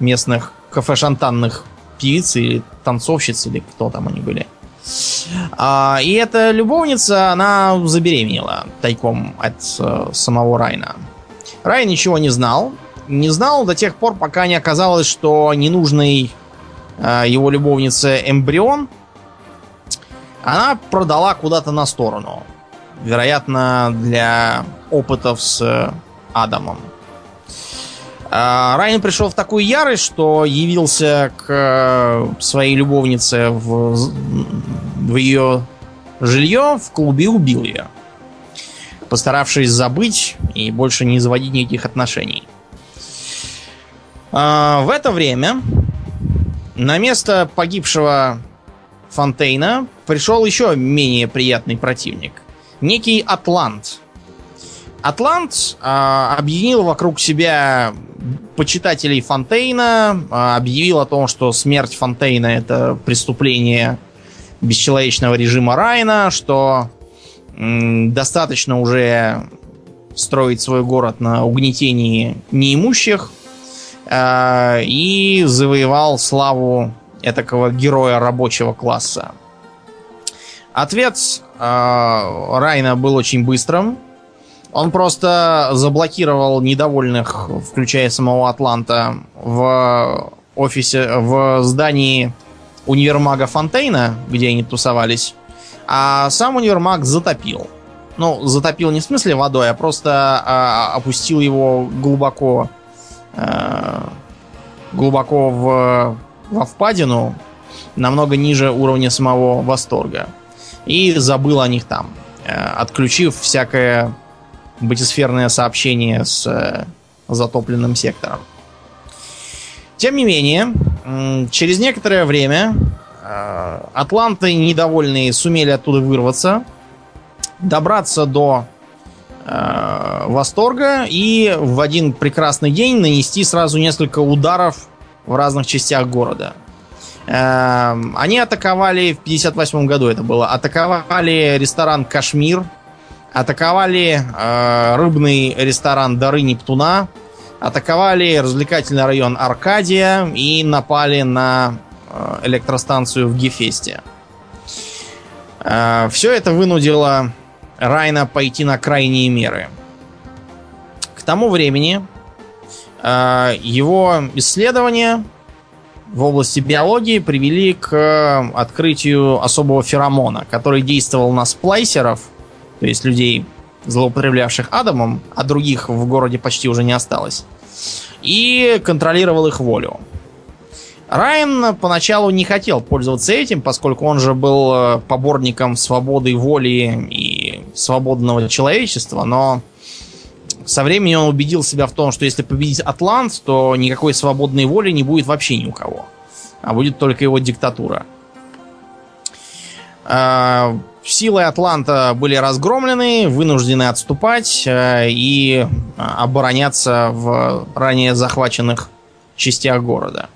местных кафе-шантанных певиц или танцовщиц, или кто там они были. А, и эта любовница, она забеременела тайком от самого Райна. Райн ничего не знал. Не знал до тех пор, пока не оказалось, что ненужный э, его любовнице эмбрион она продала куда-то на сторону. Вероятно, для опытов с Адамом. А Райан пришел в такую ярость, что явился к э, своей любовнице в, в ее жилье в клубе и убил ее. Постаравшись забыть и больше не заводить никаких отношений. А, в это время на место погибшего Фонтейна пришел еще менее приятный противник. Некий Атлант. Атлант а, объединил вокруг себя почитателей Фонтейна, а, объявил о том, что смерть Фонтейна это преступление бесчеловечного режима Райна, что достаточно уже строить свой город на угнетении неимущих, и завоевал славу этакого героя рабочего класса. Ответ э, Райна был очень быстрым. Он просто заблокировал недовольных, включая самого Атланта, в офисе, в здании универмага Фонтейна, где они тусовались, а сам универмаг затопил. Ну, затопил не в смысле водой, а просто а, опустил его глубоко, а, глубоко в, во впадину, намного ниже уровня самого восторга. И забыл о них там, а, отключив всякое батисферное сообщение с э, затопленным сектором. Тем не менее, через некоторое время э, атланты недовольные сумели оттуда вырваться, добраться до э, восторга и в один прекрасный день нанести сразу несколько ударов в разных частях города. Они атаковали в 58 году это было. Атаковали ресторан Кашмир, атаковали э, рыбный ресторан Дары Нептуна, атаковали развлекательный район Аркадия и напали на э, электростанцию в Гефесте. Э, все это вынудило Райна пойти на крайние меры. К тому времени э, его исследования в области биологии привели к открытию особого феромона, который действовал на сплайсеров – то есть людей, злоупотреблявших Адамом, а других в городе почти уже не осталось, и контролировал их волю. Райан поначалу не хотел пользоваться этим, поскольку он же был э, поборником свободы воли и свободного человечества, но со временем он убедил себя в том, что если победить Атлант, то никакой свободной воли не будет вообще ни у кого, а будет только его диктатура. А, Силы Атланта были разгромлены, вынуждены отступать э, и обороняться в ранее захваченных частях города.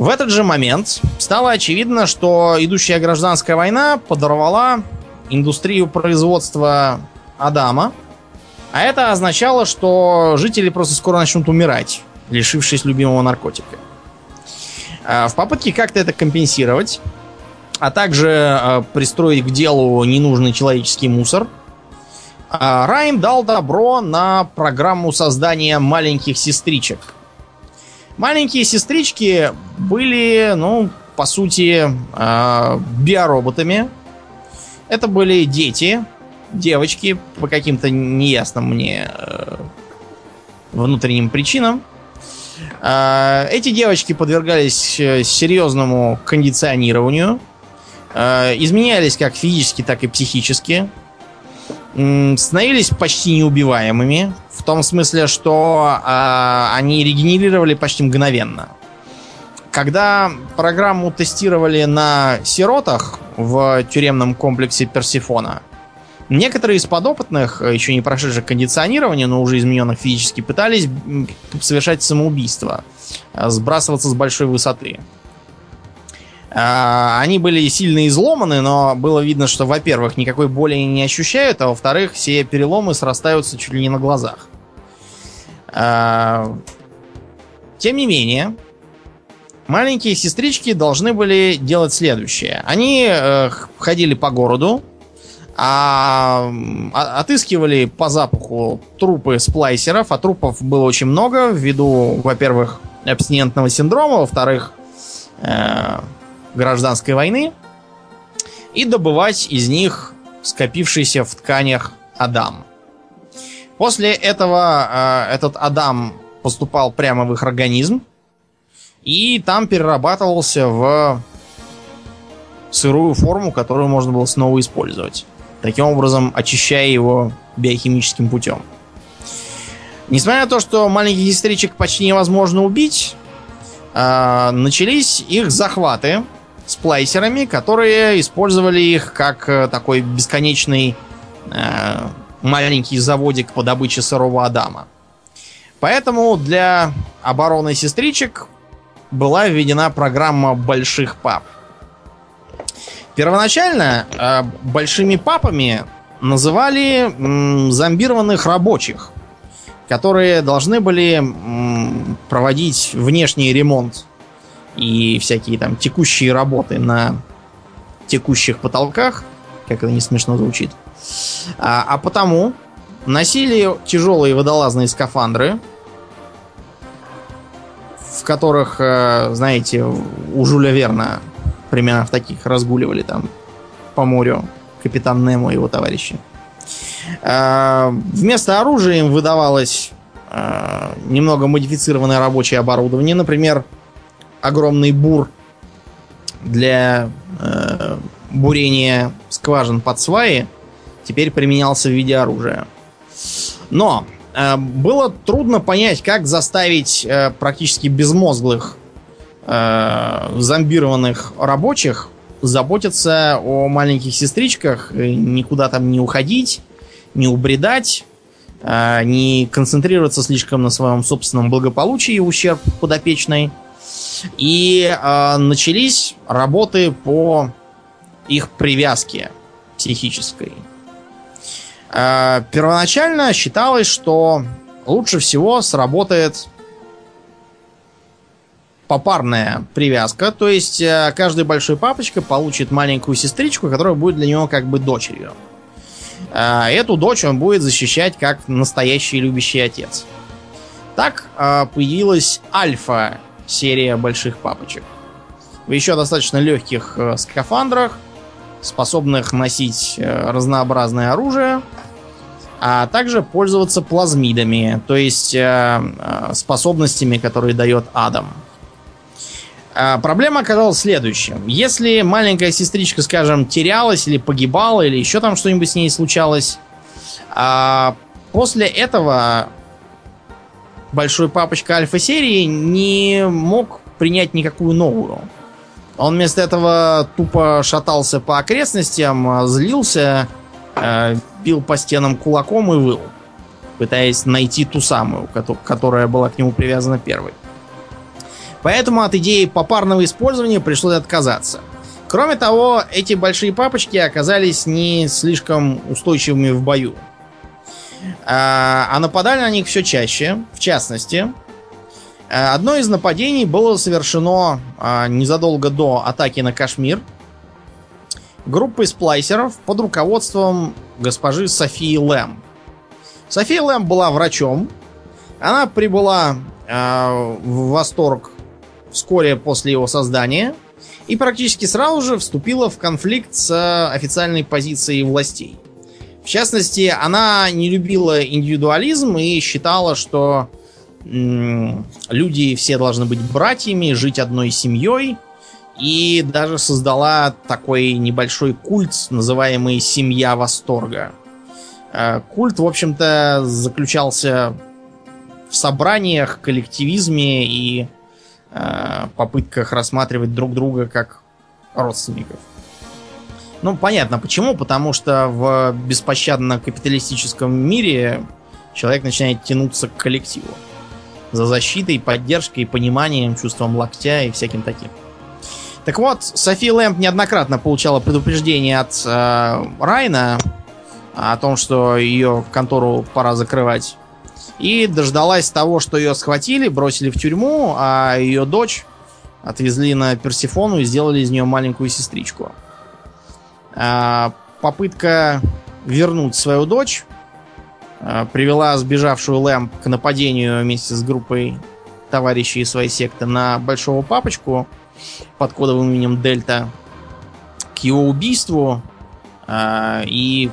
В этот же момент стало очевидно, что идущая гражданская война подорвала индустрию производства Адама, а это означало, что жители просто скоро начнут умирать, лишившись любимого наркотика. Э, в попытке как-то это компенсировать, а также э, пристроить к делу ненужный человеческий мусор, э, Райм дал добро на программу создания маленьких сестричек. Маленькие сестрички были, ну, по сути, э, биороботами. Это были дети, девочки, по каким-то неясным мне э, внутренним причинам. Э, эти девочки подвергались э, серьезному кондиционированию Э, изменялись как физически, так и психически. Становились почти неубиваемыми. В том смысле, что э, они регенерировали почти мгновенно. Когда программу тестировали на сиротах в тюремном комплексе Персифона, некоторые из подопытных, э, еще не прошедших кондиционирование, но уже измененных физически, пытались совершать самоубийство, сбрасываться с большой высоты. А, они были сильно изломаны, но было видно, что, во-первых, никакой боли не ощущают, а во-вторых, все переломы срастаются чуть ли не на глазах. А, тем не менее, маленькие сестрички должны были делать следующее. Они э, ходили по городу, а, а, отыскивали по запаху трупы сплайсеров, а трупов было очень много ввиду, во-первых, абстинентного синдрома, во-вторых, э, гражданской войны, и добывать из них скопившийся в тканях Адам. После этого э, этот Адам поступал прямо в их организм, и там перерабатывался в сырую форму, которую можно было снова использовать. Таким образом, очищая его биохимическим путем. Несмотря на то, что маленьких сестричек почти невозможно убить, э, начались их захваты сплайсерами, которые использовали их как э, такой бесконечный э, маленький заводик по добыче сырого Адама. Поэтому для обороны сестричек была введена программа больших пап. Первоначально э, большими папами называли м, зомбированных рабочих, которые должны были м, проводить внешний ремонт и всякие там текущие работы на текущих потолках, как это не смешно звучит. А, а потому носили тяжелые водолазные скафандры, в которых, э, знаете, у Жуля Верна примерно в таких разгуливали там по морю капитан Немо и его товарищи. А, вместо оружия им выдавалось а, немного модифицированное рабочее оборудование, например, огромный бур для э, бурения скважин под сваи теперь применялся в виде оружия. Но э, было трудно понять, как заставить э, практически безмозглых э, зомбированных рабочих заботиться о маленьких сестричках, никуда там не уходить, не убредать, э, не концентрироваться слишком на своем собственном благополучии в ущерб подопечной. И э, начались работы по их привязке психической. Э, первоначально считалось, что лучше всего сработает попарная привязка, то есть э, каждый большой папочка получит маленькую сестричку, которая будет для него как бы дочерью. Э, эту дочь он будет защищать как настоящий любящий отец. Так э, появилась альфа серия больших папочек. В еще достаточно легких э, скафандрах, способных носить э, разнообразное оружие, а также пользоваться плазмидами, то есть э, способностями, которые дает Адам. А, проблема оказалась следующим. Если маленькая сестричка, скажем, терялась или погибала, или еще там что-нибудь с ней случалось, а, после этого большой папочка альфа-серии не мог принять никакую новую. Он вместо этого тупо шатался по окрестностям, злился, э, бил по стенам кулаком и выл, пытаясь найти ту самую, которая была к нему привязана первой. Поэтому от идеи попарного использования пришлось отказаться. Кроме того, эти большие папочки оказались не слишком устойчивыми в бою. А, а нападали на них все чаще. В частности, одно из нападений было совершено а, незадолго до атаки на Кашмир группой сплайсеров под руководством госпожи Софии Лэм. София Лэм была врачом. Она прибыла в восторг вскоре после его создания и практически сразу же вступила в конфликт с официальной позицией властей. В частности, она не любила индивидуализм и считала, что люди все должны быть братьями, жить одной семьей, и даже создала такой небольшой культ, называемый «Семья Восторга». Э, культ, в общем-то, заключался в собраниях, коллективизме и Э, попытках рассматривать друг друга как родственников. Ну, понятно почему. Потому что в беспощадно-капиталистическом мире человек начинает тянуться к коллективу. За защитой, поддержкой, пониманием, чувством локтя и всяким таким. Так вот, Софи Лэмп неоднократно получала предупреждение от э, Райна о том, что ее контору пора закрывать. И дождалась того, что ее схватили, бросили в тюрьму, а ее дочь отвезли на Персифону и сделали из нее маленькую сестричку. А, попытка вернуть свою дочь а, привела сбежавшую Лэмп к нападению вместе с группой товарищей своей секты на большого папочку под кодовым именем Дельта, к его убийству э, и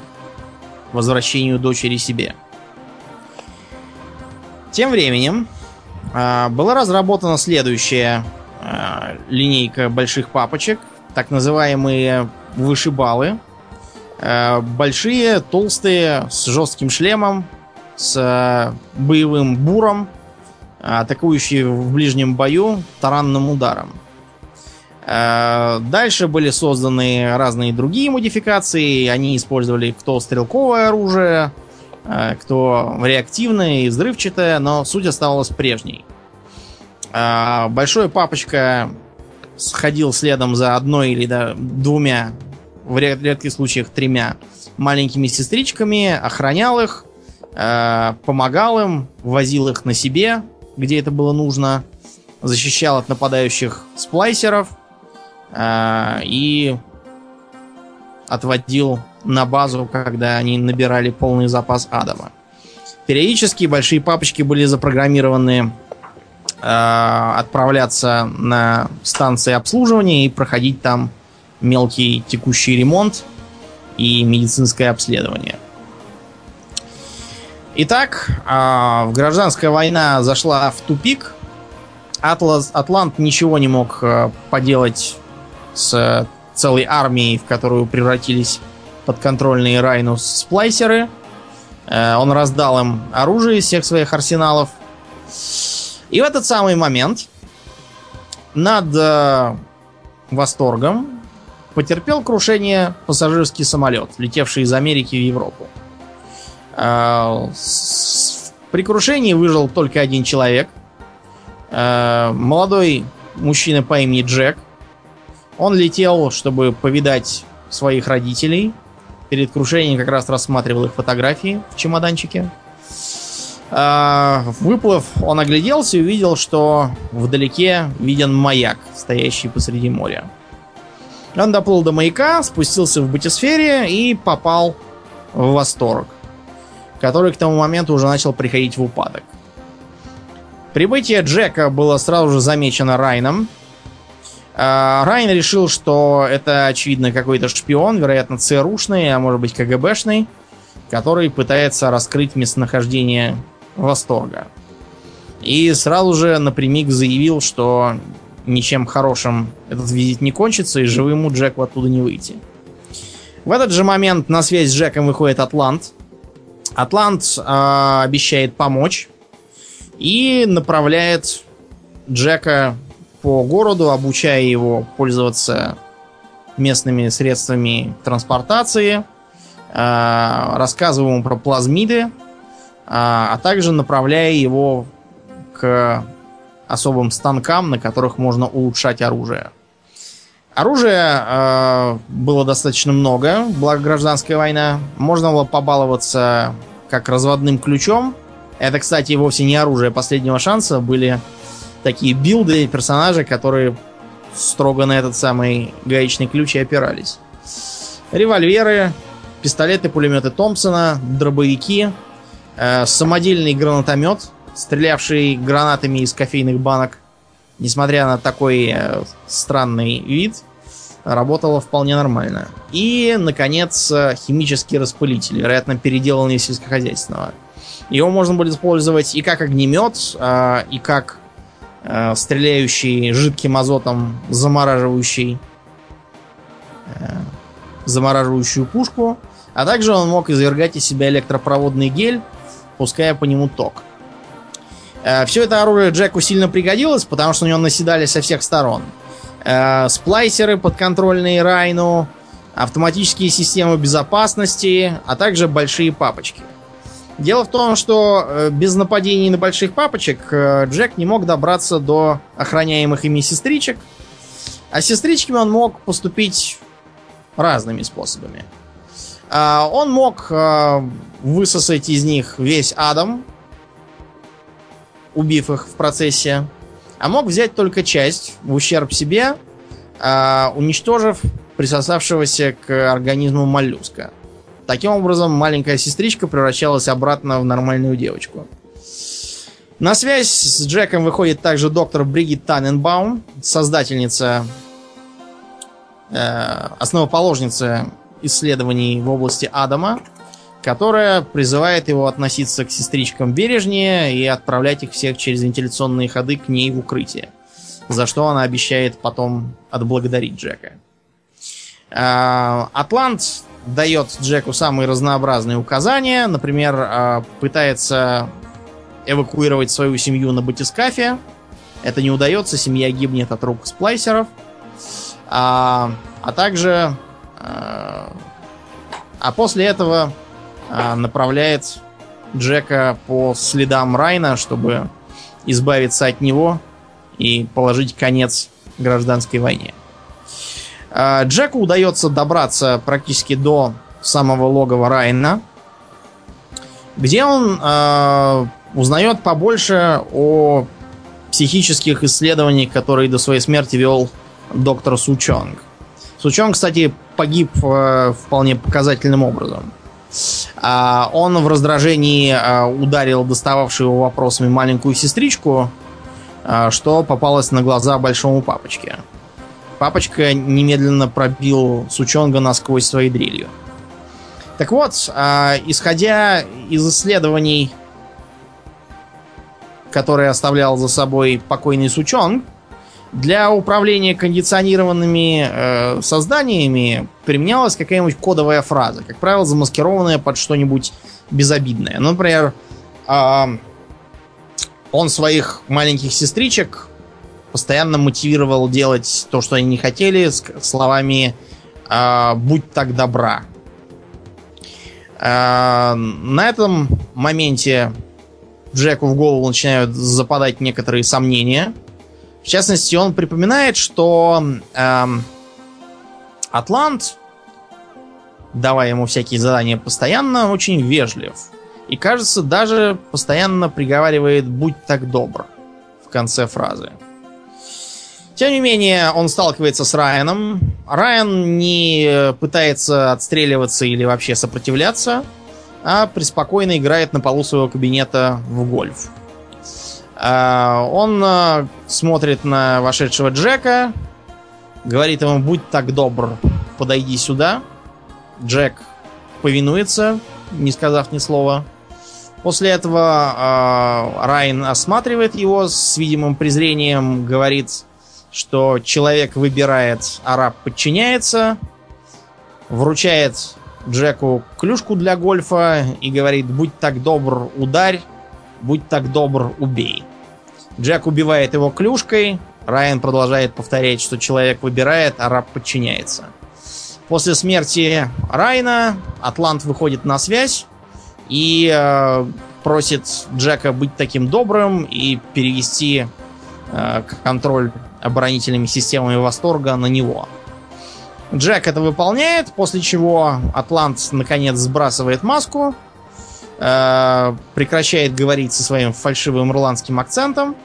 возвращению дочери себе. Тем временем э, была разработана следующая э, линейка больших папочек, так называемые вышибалы. Э, большие, толстые, с жестким шлемом, с э, боевым буром, атакующие в ближнем бою таранным ударом. Э, дальше были созданы разные другие модификации. Они использовали кто стрелковое оружие, кто реактивное и взрывчатое, но суть оставалась прежней. Большой папочка сходил следом за одной или да, двумя, в редких случаях тремя маленькими сестричками, охранял их, помогал им, возил их на себе, где это было нужно, защищал от нападающих сплайсеров э, и отводил на базу, когда они набирали полный запас адама. Периодически большие папочки были запрограммированы э, отправляться на станции обслуживания и проходить там мелкий текущий ремонт и медицинское обследование. Итак, э, гражданская война зашла в тупик. Атлас, Атлант ничего не мог э, поделать с целой армией, в которую превратились подконтрольные Райну сплайсеры. Э, он раздал им оружие из всех своих арсеналов. И в этот самый момент над э, Восторгом потерпел крушение пассажирский самолет, летевший из Америки в Европу. Э, при крушении выжил только один человек. Э, молодой мужчина по имени Джек. Он летел, чтобы повидать своих родителей. Перед крушением как раз рассматривал их фотографии в чемоданчике. Э, выплыв, он огляделся и увидел, что вдалеке виден маяк, стоящий посреди моря. Он доплыл до маяка, спустился в батисфере и попал в восторг который к тому моменту уже начал приходить в упадок. Прибытие Джека было сразу же замечено Райном. А, Райн решил, что это, очевидно, какой-то шпион, вероятно, ЦРУшный, а может быть КГБшный, который пытается раскрыть местонахождение Восторга. И сразу же напрямик заявил, что ничем хорошим этот визит не кончится, и живым Джеку оттуда не выйти. В этот же момент на связь с Джеком выходит Атлант, Атлант э, обещает помочь и направляет Джека по городу, обучая его пользоваться местными средствами транспортации, э, рассказывая ему про плазмиды, э, а также направляя его к особым станкам, на которых можно улучшать оружие. Оружия э, было достаточно много, благо гражданская война. Можно было побаловаться как разводным ключом. Это, кстати, вовсе не оружие последнего шанса. Были такие билды персонажи, которые строго на этот самый гаечный ключ и опирались. Револьверы, пистолеты, пулеметы Томпсона, дробовики, э, самодельный гранатомет, стрелявший гранатами из кофейных банок. Несмотря на такой э, странный вид, работала вполне нормально. И, наконец, химический распылитель, вероятно, переделанный сельскохозяйственного. Его можно будет использовать и как огнемет, а, и как а, стреляющий жидким азотом замораживающий э, замораживающую пушку, а также он мог извергать из себя электропроводный гель, пуская по нему ток. Э, Все это оружие Джеку сильно пригодилось, потому что на него наседали со всех сторон э, сплайсеры подконтрольные Райну, автоматические системы безопасности, а также большие папочки. Дело в том, что э, без нападений на больших папочек Джек не мог добраться до охраняемых ими сестричек, а сестричками он мог поступить разными способами. Он мог высосать из них весь Адам, убив их в процессе, а мог взять только часть в ущерб себе, а, уничтожив присосавшегося к организму моллюска. Таким образом, маленькая сестричка превращалась обратно в нормальную девочку. На связь с Джеком выходит также доктор Бригит Таненбаум, создательница, э, основоположница исследований в области Адама, которая призывает его относиться к сестричкам бережнее и отправлять их всех через вентиляционные ходы к ней в укрытие. За что она обещает потом отблагодарить Джека. А, Атлант дает Джеку самые разнообразные указания. Например, а, пытается эвакуировать свою семью на батискафе. Это не удается, семья гибнет от рук сплайсеров. А, а также... А, а после этого направляет Джека по следам Райна, чтобы избавиться от него и положить конец гражданской войне. А, Джеку удается добраться практически до самого логова Райна, где он э, узнает побольше о психических исследованиях, которые до своей смерти вел доктор Сучонг. Сучонг, кстати, погиб э, вполне показательным образом. А, он в раздражении а, ударил достававшую его вопросами маленькую сестричку, а, что попалось на глаза большому папочке. Папочка немедленно пробил Сучонга насквозь своей дрелью. Так вот, исходя из исследований, которые оставлял за собой покойный Сучонг, для управления кондиционированными э, созданиями применялась какая-нибудь кодовая фраза, как правило, замаскированная под что-нибудь безобидное. Например, э, он своих маленьких сестричек постоянно мотивировал делать то, что они не хотели, с словами э, «будь так добра». Э, на этом моменте Джеку в голову начинают западать некоторые сомнения – в частности, он припоминает, что эм, Атлант, давая ему всякие задания постоянно, очень вежлив. И, кажется, даже постоянно приговаривает «будь так добр» в конце фразы. Тем не менее, он сталкивается с Райаном. Райан не пытается отстреливаться или вообще сопротивляться, а преспокойно играет на полу своего кабинета в гольф. А, он а, смотрит на вошедшего Джека, говорит ему, будь так добр, подойди сюда. Джек повинуется, не сказав ни слова. После этого э, Райан осматривает его с видимым презрением, говорит, что человек выбирает, а раб подчиняется, вручает Джеку клюшку для гольфа и говорит, будь так добр, ударь, будь так добр, убей. Джек убивает его клюшкой. Райан продолжает повторять, что человек выбирает, а раб подчиняется. После смерти Райна Атлант выходит на связь и э, просит Джека быть таким добрым и перевести э, контроль оборонительными системами восторга на него. Джек это выполняет, после чего Атлант наконец сбрасывает маску, э, прекращает говорить со своим фальшивым ирландским акцентом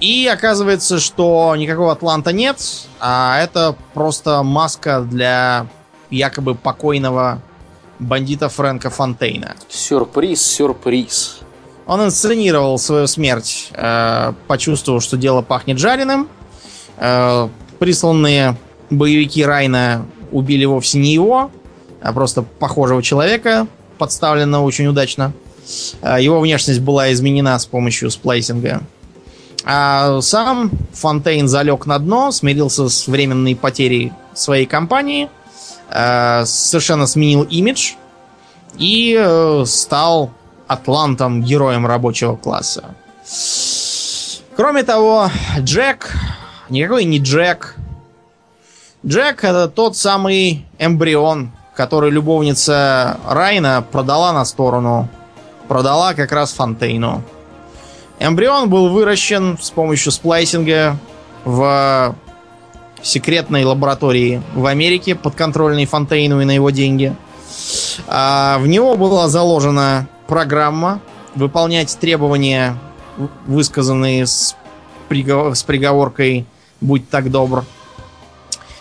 и оказывается, что никакого Атланта нет, а это просто маска для якобы покойного бандита Фрэнка Фонтейна. Сюрприз, сюрприз. Он инсценировал свою смерть, э, почувствовав, что дело пахнет жареным. Э, присланные боевики Райна убили вовсе не его, а просто похожего человека, подставленного очень удачно. Э, его внешность была изменена с помощью сплайсинга. А сам Фонтейн залег на дно, смирился с временной потерей своей компании, э, совершенно сменил имидж и э, стал атлантом, героем рабочего класса. Кроме того, Джек, никакой не Джек. Джек это тот самый эмбрион, который любовница Райна продала на сторону. Продала как раз Фонтейну. Эмбрион был выращен с помощью сплайсинга в секретной лаборатории в Америке, подконтрольной Фонтейну и на его деньги. А в него была заложена программа, выполнять требования, высказанные с, приговор, с приговоркой «Будь так добр».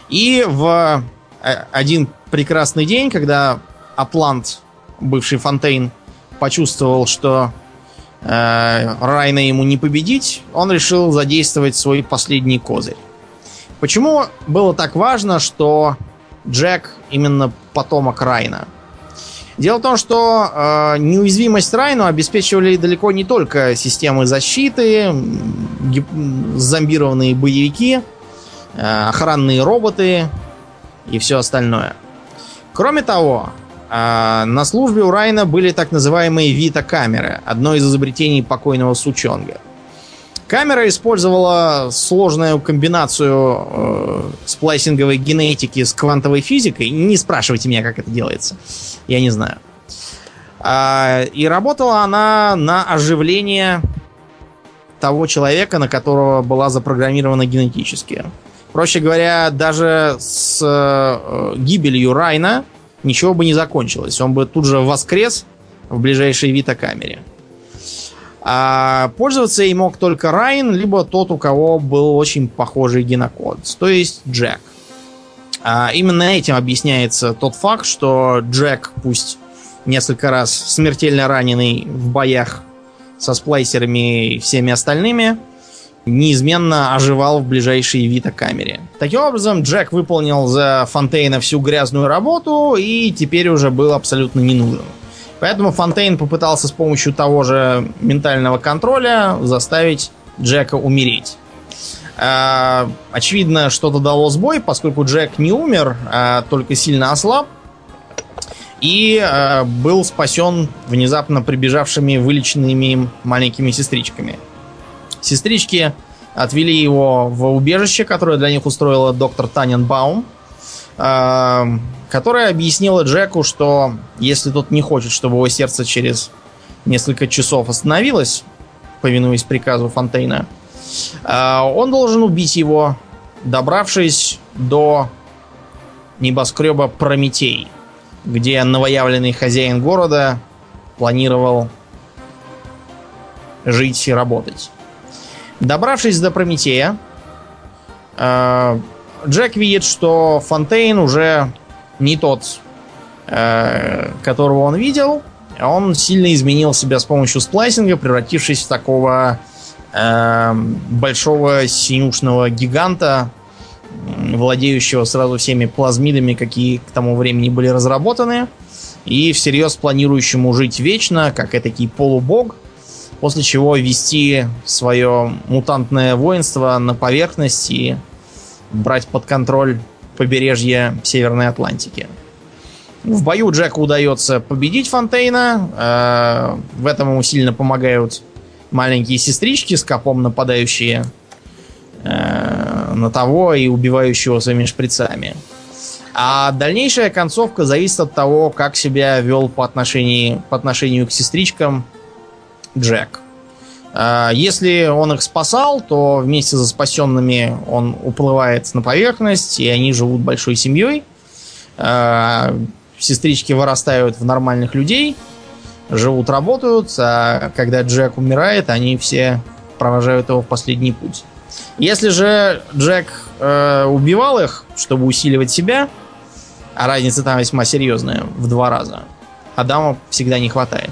И в э, один прекрасный день, когда Атлант, бывший Фонтейн, почувствовал, что э, Райна ему не победить, он решил задействовать свой последний козырь. Почему было так важно, что Джек именно потомок Райна? Дело в том, что э, неуязвимость Райну обеспечивали далеко не только системы защиты, зомбированные боевики, э, охранные роботы и все остальное. Кроме того, э, на службе у Райна были так называемые Вита-камеры, одно из изобретений покойного Сучонга. Камера использовала сложную комбинацию э, сплайсинговой генетики с квантовой физикой. Не спрашивайте меня, как это делается. Я не знаю. А, и работала она на оживление того человека, на которого была запрограммирована генетически. Проще говоря, даже с э, гибелью Райна ничего бы не закончилось. Он бы тут же воскрес в ближайшей витокамере. камере а пользоваться ей мог только Райан, либо тот, у кого был очень похожий генокод, то есть Джек. А именно этим объясняется тот факт, что Джек, пусть несколько раз смертельно раненый в боях со сплайсерами и всеми остальными, неизменно оживал в ближайшей витокамере. Таким образом, Джек выполнил за Фонтейна всю грязную работу и теперь уже был абсолютно не нужен. Поэтому Фонтейн попытался с помощью того же ментального контроля заставить Джека умереть. А, очевидно, что-то дало сбой, поскольку Джек не умер, а только сильно ослаб. И а, был спасен внезапно прибежавшими вылеченными им маленькими сестричками. Сестрички отвели его в убежище, которое для них устроила доктор Таненбаум. А, которая объяснила Джеку, что если тот не хочет, чтобы его сердце через несколько часов остановилось, повинуясь приказу Фонтейна, а, он должен убить его, добравшись до небоскреба Прометей, где новоявленный хозяин города планировал жить и работать. Добравшись до Прометея, а, Джек видит, что Фонтейн уже не тот, э, которого он видел. Он сильно изменил себя с помощью сплайсинга, превратившись в такого э, большого синюшного гиганта, владеющего сразу всеми плазмидами, какие к тому времени были разработаны, и всерьез планирующему жить вечно, как этакий полубог, после чего вести свое мутантное воинство на поверхность и брать под контроль побережье Северной Атлантики. В бою Джеку удается победить Фонтейна. Э, в этом ему сильно помогают маленькие сестрички с копом, нападающие э, на того и убивающего своими шприцами. А дальнейшая концовка зависит от того, как себя вел по отношению, по отношению к сестричкам Джек. А, если он их спасал, то вместе со спасенными он уплывает на поверхность, и они живут большой семьей. А, сестрички вырастают в нормальных людей, живут, работают, а когда Джек умирает, они все провожают его в последний путь. Если же Джек э, убивал их, чтобы усиливать себя, а разница там весьма серьезная, в два раза, Адама всегда не хватает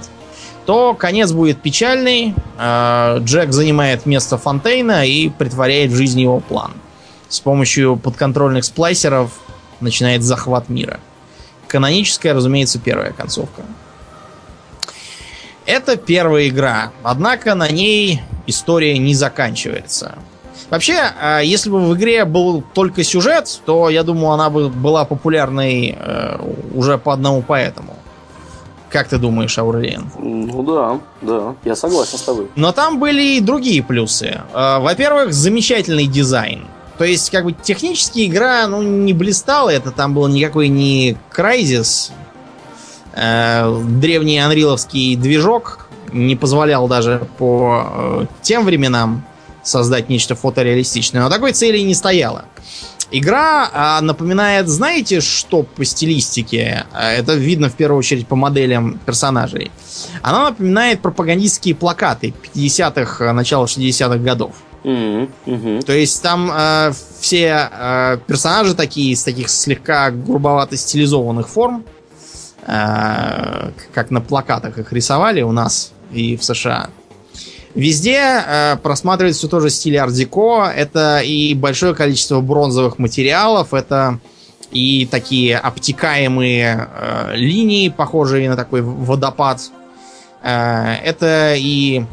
то конец будет печальный. А, Джек занимает место Фонтейна и притворяет в жизнь его план. С помощью подконтрольных сплайсеров начинает захват мира. Каноническая, разумеется, первая концовка. Это первая игра, однако на ней история не заканчивается. Вообще, а, если бы в игре был только сюжет, то я думаю, она бы была популярной э, уже по одному поэтому. Как ты думаешь, Аурелиен? Ну да, да, я согласен с тобой. Но там были и другие плюсы. А, во-первых, замечательный дизайн. То есть, как бы технически игра, ну, не блистала. Это там был никакой не Crysis. Э, древний анриловский движок не позволял даже по э, тем временам создать нечто фотореалистичное. Но такой цели не стояло. Игра а, напоминает, знаете, что по стилистике? А, это видно в первую очередь по моделям персонажей. Она напоминает пропагандистские плакаты 50-х, начала 60-х годов. Мгм, мгм. То есть там э, все э, персонажи такие, из таких слегка грубовато стилизованных форм, э, как на плакатах их рисовали у нас и в США. Везде э, просматривается все тоже стиль ар-деко. Это и большое количество бронзовых материалов, это и такие обтекаемые э, линии, похожие на такой водопад. Э, это и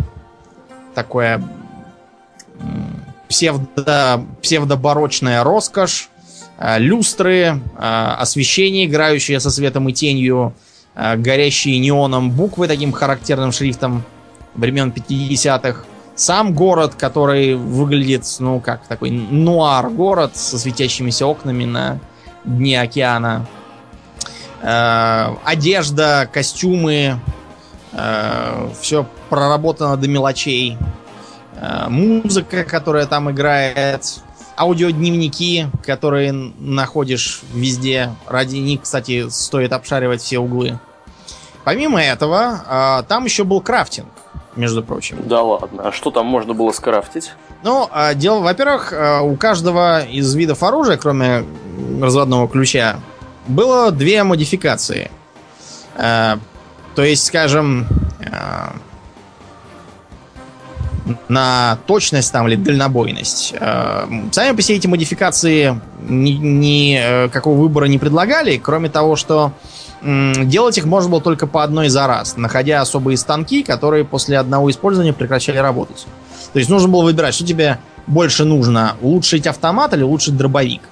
такое псевдо, псевдобарочная роскошь, э, люстры, э, освещение, играющее со светом и тенью, э, горящие неоном буквы таким характерным шрифтом времен 50-х. Сам город, который выглядит, ну, как такой нуар город со светящимися окнами на дне океана. Э, одежда, костюмы, все проработано до мелочей. Э, музыка, которая там играет, аудиодневники, которые находишь везде. Ради них, кстати, стоит обшаривать все углы. Помимо этого, э, там еще был крафтинг, между прочим. Да ладно, а что там можно было скрафтить? Ну, э, дело, во-первых, э, у каждого из видов оружия, кроме разводного ключа, было две модификации. Э, То есть, скажем, э, на точность там или дальнобойность. Сами по себе эти модификации ни, ни, э, какого выбора не предлагали, кроме того, что делать их можно было только по одной за раз, находя особые станки, которые после одного использования прекращали работать. То есть нужно было выбирать, что тебе больше нужно, улучшить автомат или улучшить дробовик.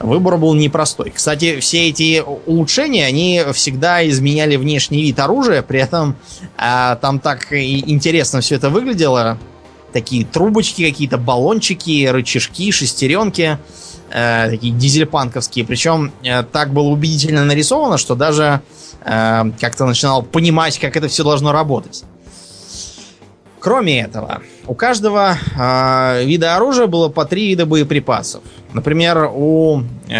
Выбор был непростой. Кстати, все эти улучшения, они всегда изменяли внешний вид оружия, при этом а, там так интересно все это выглядело. Такие трубочки какие-то, баллончики, рычажки, шестеренки, э, такие дизельпанковские. Причем э, так было убедительно нарисовано, что даже э, как-то начинал понимать, как это все должно работать. Кроме этого, у каждого э, вида оружия было по три вида боеприпасов. Например, у э,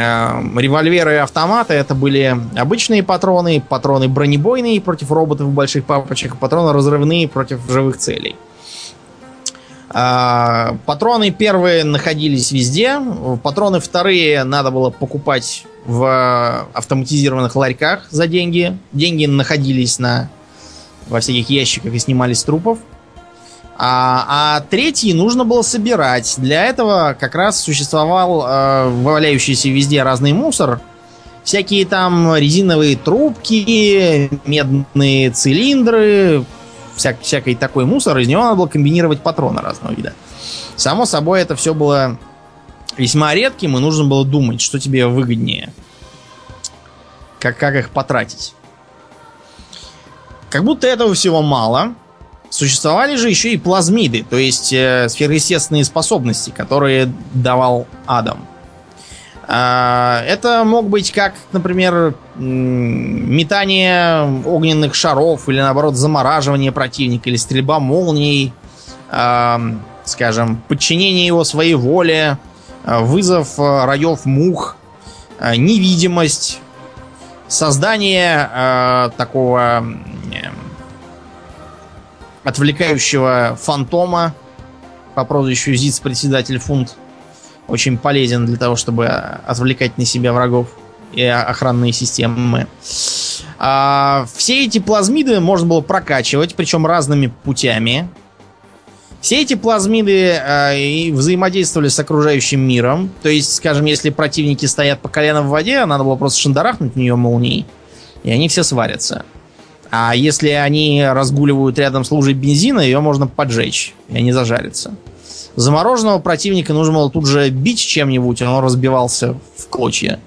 револьвера и автомата это были обычные патроны, патроны бронебойные против роботов больших папочек, патроны разрывные против живых целей. А, Патроны первые находились везде, патроны вторые надо было покупать в автоматизированных ларьках за деньги. Деньги находились на во всяких ящиках и снимались с трупов. А, а третий нужно было собирать. Для этого как раз существовал э, валяющийся везде разный мусор. Всякие там резиновые трубки, медные цилиндры, вся- всякий такой мусор. Из него надо было комбинировать патроны разного вида. Само собой, это все было весьма редким, и нужно было думать, что тебе выгоднее. Как, как их потратить. Как будто этого всего мало. Существовали же еще и плазмиды, то есть э, сверхъестественные способности, которые давал Адам. А, Это мог быть как, например, метание огненных шаров или наоборот замораживание противника или стрельба молнией, а, скажем, подчинение его своей воле, а, вызов раев мух, невидимость, создание такого отвлекающего фантома по прозвищу Зиц-председатель Фунт. Очень полезен для того, чтобы отвлекать на себя врагов и охранные системы. А, все эти плазмиды можно было прокачивать, причем разными путями. Все эти плазмиды а, и взаимодействовали с окружающим миром. То есть, скажем, если противники стоят по колено в воде, надо было просто шандарахнуть в нее молнией, и они все сварятся. А если они разгуливают рядом с лужей бензина, ее можно поджечь, и они зажарятся. Замороженного противника нужно было тут же бить чем-нибудь, он разбивался в клочья.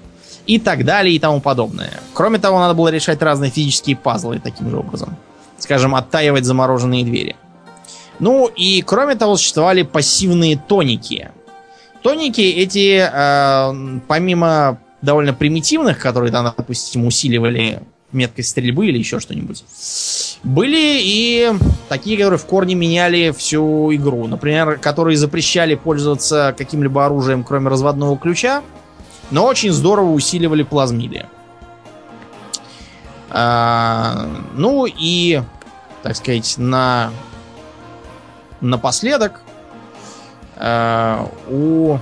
И так далее, и тому подобное. Кроме того, надо было решать разные физические пазлы таким же образом. Скажем, оттаивать замороженные двери. Ну и кроме того, существовали пассивные тоники. Тоники эти, э, помимо довольно примитивных, которые там, допустим, усиливали меткость стрельбы или еще что-нибудь, Были и такие, которые в корне меняли всю игру. Например, которые запрещали пользоваться каким-либо оружием, кроме разводного ключа, но очень здорово усиливали плазмиды. А, ну и, так сказать, на напоследок а, у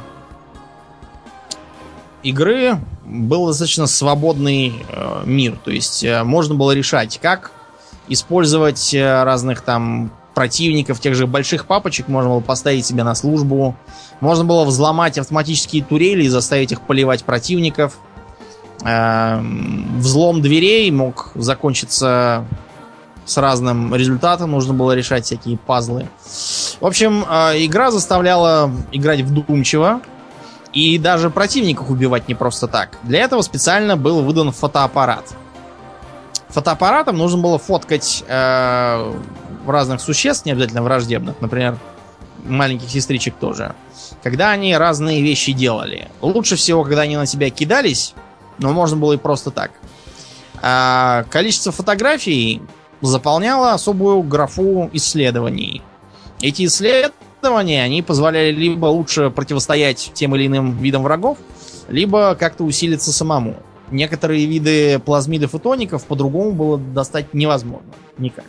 игры был достаточно свободный э, мир. То есть э, можно было решать, как использовать э, разных там противников, тех же больших папочек, можно было поставить себе на службу. Можно было взломать автоматические турели и заставить их поливать противников. Эм, взлом дверей мог закончиться с разным результатом. Нужно было решать всякие пазлы. В общем, э, игра заставляла играть вдумчиво. И даже противников убивать не просто так. Для этого специально был выдан фотоаппарат. Фотоаппаратом нужно было фоткать э, разных существ, не обязательно враждебных, например, маленьких сестричек тоже. Когда они разные вещи делали. Лучше всего, когда они на тебя кидались, но можно было и просто так. А количество фотографий заполняло особую графу исследований. Эти исследования, они позволяли либо лучше противостоять тем или иным видам врагов, либо как-то усилиться самому. Некоторые виды плазмидов и тоников по-другому было достать невозможно. Никак.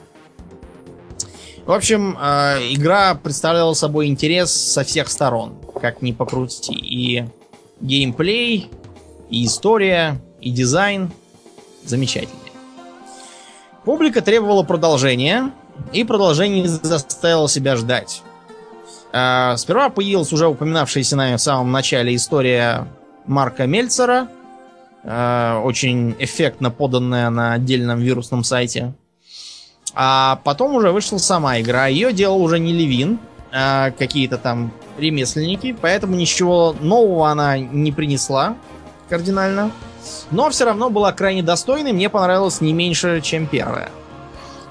В общем, э, игра представляла собой интерес со всех сторон, как ни покрути. И геймплей, и история, и дизайн замечательные. Публика требовала продолжения, и продолжение заставило себя ждать. Э, сперва появилась уже упоминавшаяся нами в самом начале история Марка Мельцера – очень эффектно поданная на отдельном вирусном сайте. А потом уже вышла сама игра. Ее делал уже не Левин, а какие-то там ремесленники, поэтому ничего нового она не принесла кардинально. Но все равно была крайне достойной, мне понравилось не меньше, чем первая.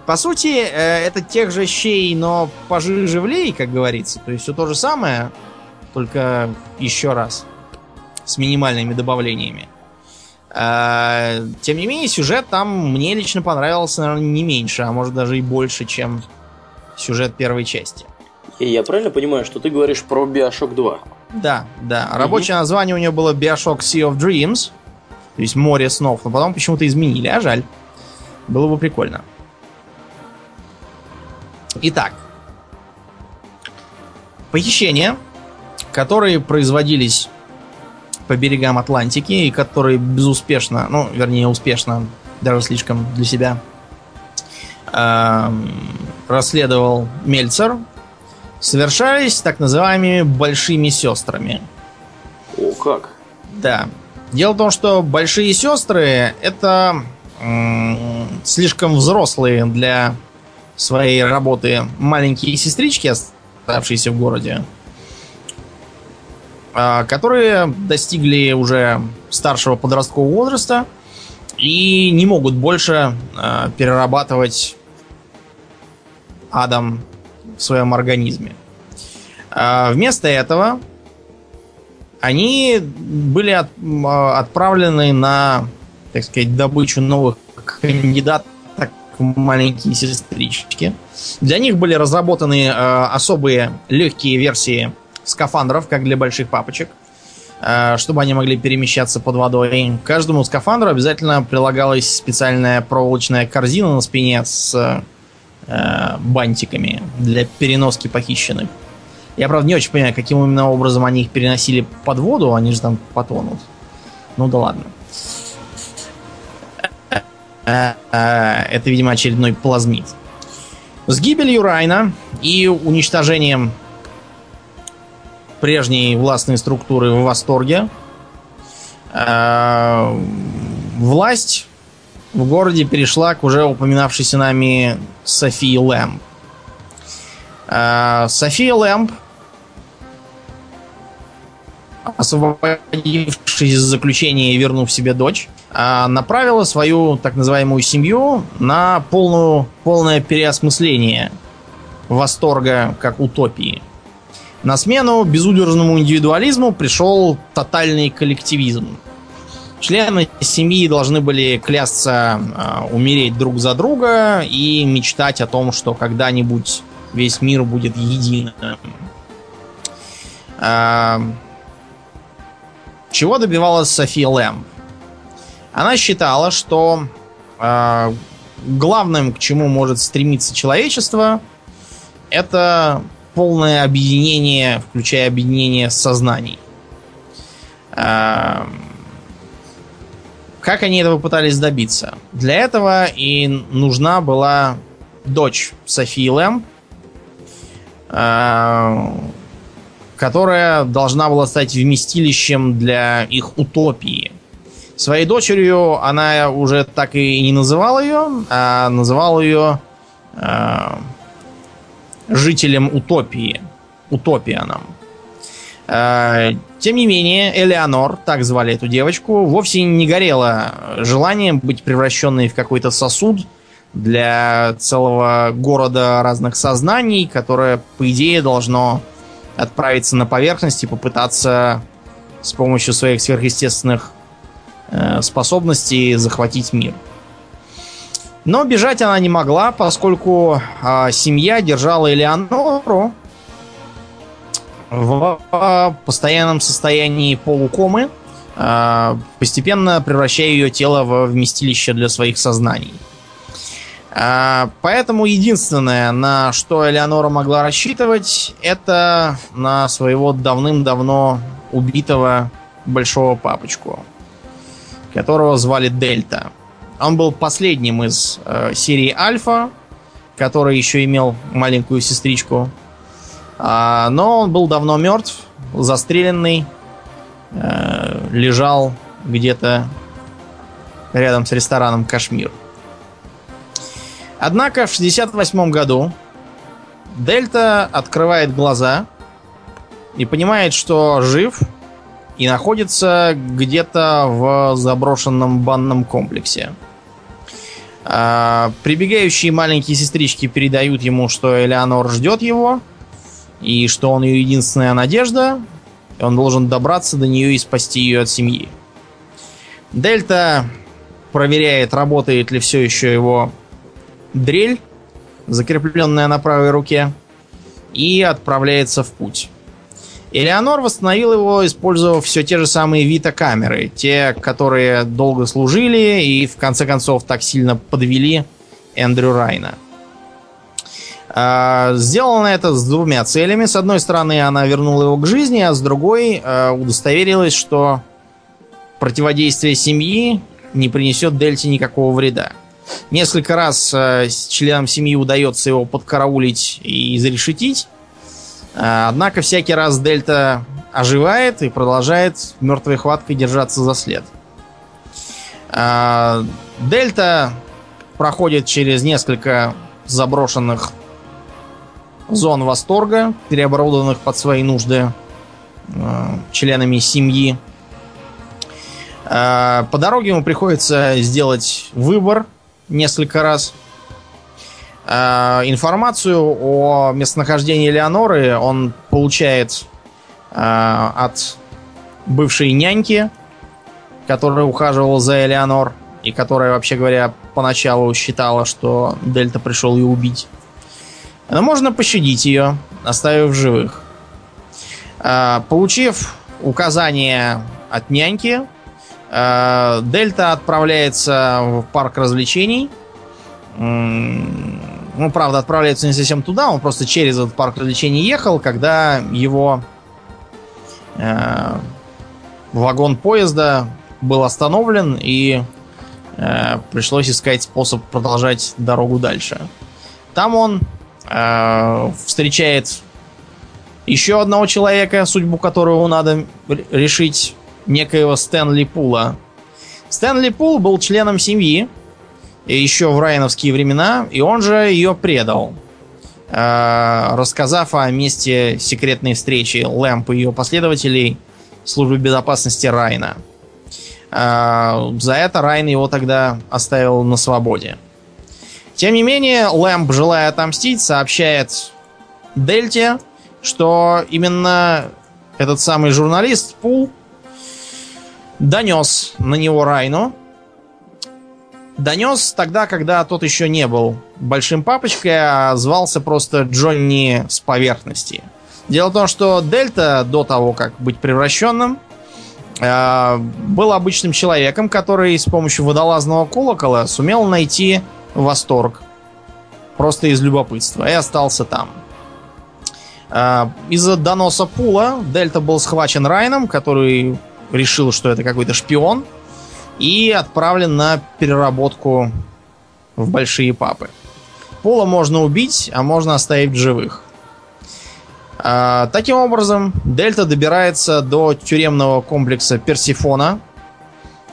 По сути, э, это тех же щей, но пожиже влей, как говорится. То есть все то же самое, только еще раз. С минимальными добавлениями. А, тем не менее, сюжет там мне лично понравился, наверное, не меньше, а может даже и больше, чем сюжет первой части. И я правильно понимаю, что ты говоришь про Bioshock 2? Да, да. Угу. Рабочее название у нее было Bioshock Sea of Dreams, то есть море снов, но потом почему-то изменили, а жаль. Было бы прикольно. Итак, похищения, которые производились по берегам Атлантики, и которые безуспешно, ну, вернее, успешно, даже слишком для себя, э, расследовал Мельцер, совершались так называемыми большими сестрами. О, как? Да. Дело в том, что большие сестры это м- слишком взрослые для своей работы маленькие сестрички, оставшиеся в городе. А, которые достигли уже старшего подросткового возраста и не могут больше а, перерабатывать адом в своем организме. А, вместо этого они были от, отправлены на, так сказать, добычу новых кандидатов маленькие сестрички. Для них были разработаны особые легкие версии скафандров, как для больших папочек, э, чтобы они могли перемещаться под водой. К каждому скафандру обязательно прилагалась специальная проволочная корзина на спине с э, бантиками для переноски похищенных. Я, правда, не очень понимаю, каким именно образом они их переносили под воду, они же там потонут. Ну да ладно. Э, это, видимо, очередной плазмит. С гибелью Райна и уничтожением прежней властной структуры в восторге. Э, власть в городе перешла к уже упоминавшейся нами Софии Лэмп. Э, София Лэмп, освободившись из заключения и вернув себе дочь, э, направила свою так называемую семью на полную, полное переосмысление восторга как утопии. На смену безудержному индивидуализму пришел тотальный коллективизм. Члены семьи должны были клясться э, умереть друг за друга и мечтать о том, что когда-нибудь весь мир будет единым. Э, чего добивалась София Лэм? Она считала, что э, главным, к чему может стремиться человечество, это полное объединение, включая объединение сознаний. Э, как они этого пытались добиться? Для этого и нужна была дочь Софии Лэм, э, которая должна была стать вместилищем для их утопии. Своей дочерью она уже так и не называла ее, а называла ее жителем утопии. Утопианом. Э, тем не менее, Элеонор, так звали эту девочку, вовсе не горела желанием быть превращенной в какой-то сосуд для целого города разных сознаний, которое, по идее, должно отправиться на поверхность и попытаться с помощью своих сверхъестественных э, способностей захватить мир. Но бежать она не могла, поскольку э, семья держала Элеонору в постоянном состоянии полукомы, э, постепенно превращая ее тело в вместилище для своих сознаний. А, поэтому единственное, на что Элеонора могла рассчитывать, это на своего давным-давно убитого большого папочку, которого звали Дельта. Он был последним из э, серии Альфа, который еще имел маленькую сестричку. А, но он был давно мертв, застреленный, э, лежал где-то рядом с рестораном Кашмир. Однако в 68 году Дельта открывает глаза и понимает, что жив и находится где-то в заброшенном банном комплексе. А, прибегающие маленькие сестрички передают ему, что Элеонор ждет его, и что он ее единственная надежда, и он должен добраться до нее и спасти ее от семьи. Дельта проверяет, работает ли все еще его дрель, закрепленная на правой руке, и отправляется в путь. Элеонор восстановил его, использовав все те же самые Вита-камеры, те, которые долго служили и в конце концов так сильно подвели Эндрю Райна. А, сделано это с двумя целями. С одной стороны, она вернула его к жизни, а с другой а, удостоверилась, что противодействие семьи не принесет Дельте никакого вреда. Несколько раз э, членам семьи удается его подкараулить и изрешетить. Э, однако всякий раз Дельта оживает и продолжает мертвой хваткой держаться за след. Э, Дельта проходит через несколько заброшенных зон восторга, переоборудованных под свои нужды э, членами семьи. По дороге ему приходится сделать выбор несколько раз. Э, информацию о местонахождении Леоноры он получает э, от бывшей няньки, которая ухаживала за Элеонор и которая, вообще говоря, поначалу считала, что Дельта пришел ее убить. Но можно пощадить ее, оставив живых. Э, получив указание от няньки, Дельта отправляется в парк развлечений. Ну, правда, отправляется не совсем туда, он просто через этот парк развлечений ехал, когда его э, вагон поезда был остановлен и э, пришлось искать способ продолжать дорогу дальше. Там он э, встречает еще одного человека, судьбу которого надо решить некоего Стэнли Пула. Стэнли Пул был членом семьи еще в райановские времена, и он же ее предал. Э, рассказав о месте секретной встречи Лэмп и ее последователей службы безопасности Райна. Э, за это Райн его тогда оставил на свободе. Тем не менее, Лэмп, желая отомстить, сообщает Дельте, что именно этот самый журналист Пул донес на него Райну. Донес тогда, когда тот еще не был большим папочкой, а звался просто Джонни с поверхности. Дело в том, что Дельта до того, как быть превращенным, э, был обычным человеком, который с помощью водолазного колокола сумел найти восторг. Просто из любопытства. И остался там. Э, из-за доноса Пула Дельта был схвачен Райном, который решил, что это какой-то шпион, и отправлен на переработку в большие папы. Пола можно убить, а можно оставить в живых. А, таким образом, Дельта добирается до тюремного комплекса Персифона,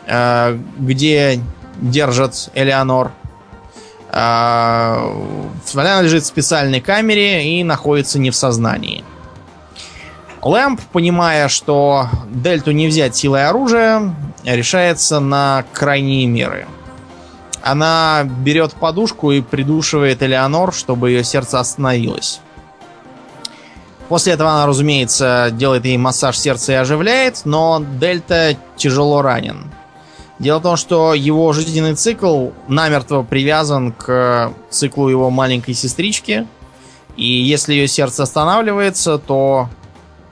а, где держат Элеонор. А, она лежит в специальной камере и находится не в сознании. Лэмп, понимая, что Дельту не взять силой оружия, решается на крайние меры. Она берет подушку и придушивает Элеонор, чтобы ее сердце остановилось. После этого она, разумеется, делает ей массаж сердца и оживляет, но Дельта тяжело ранен. Дело в том, что его жизненный цикл намертво привязан к циклу его маленькой сестрички. И если ее сердце останавливается, то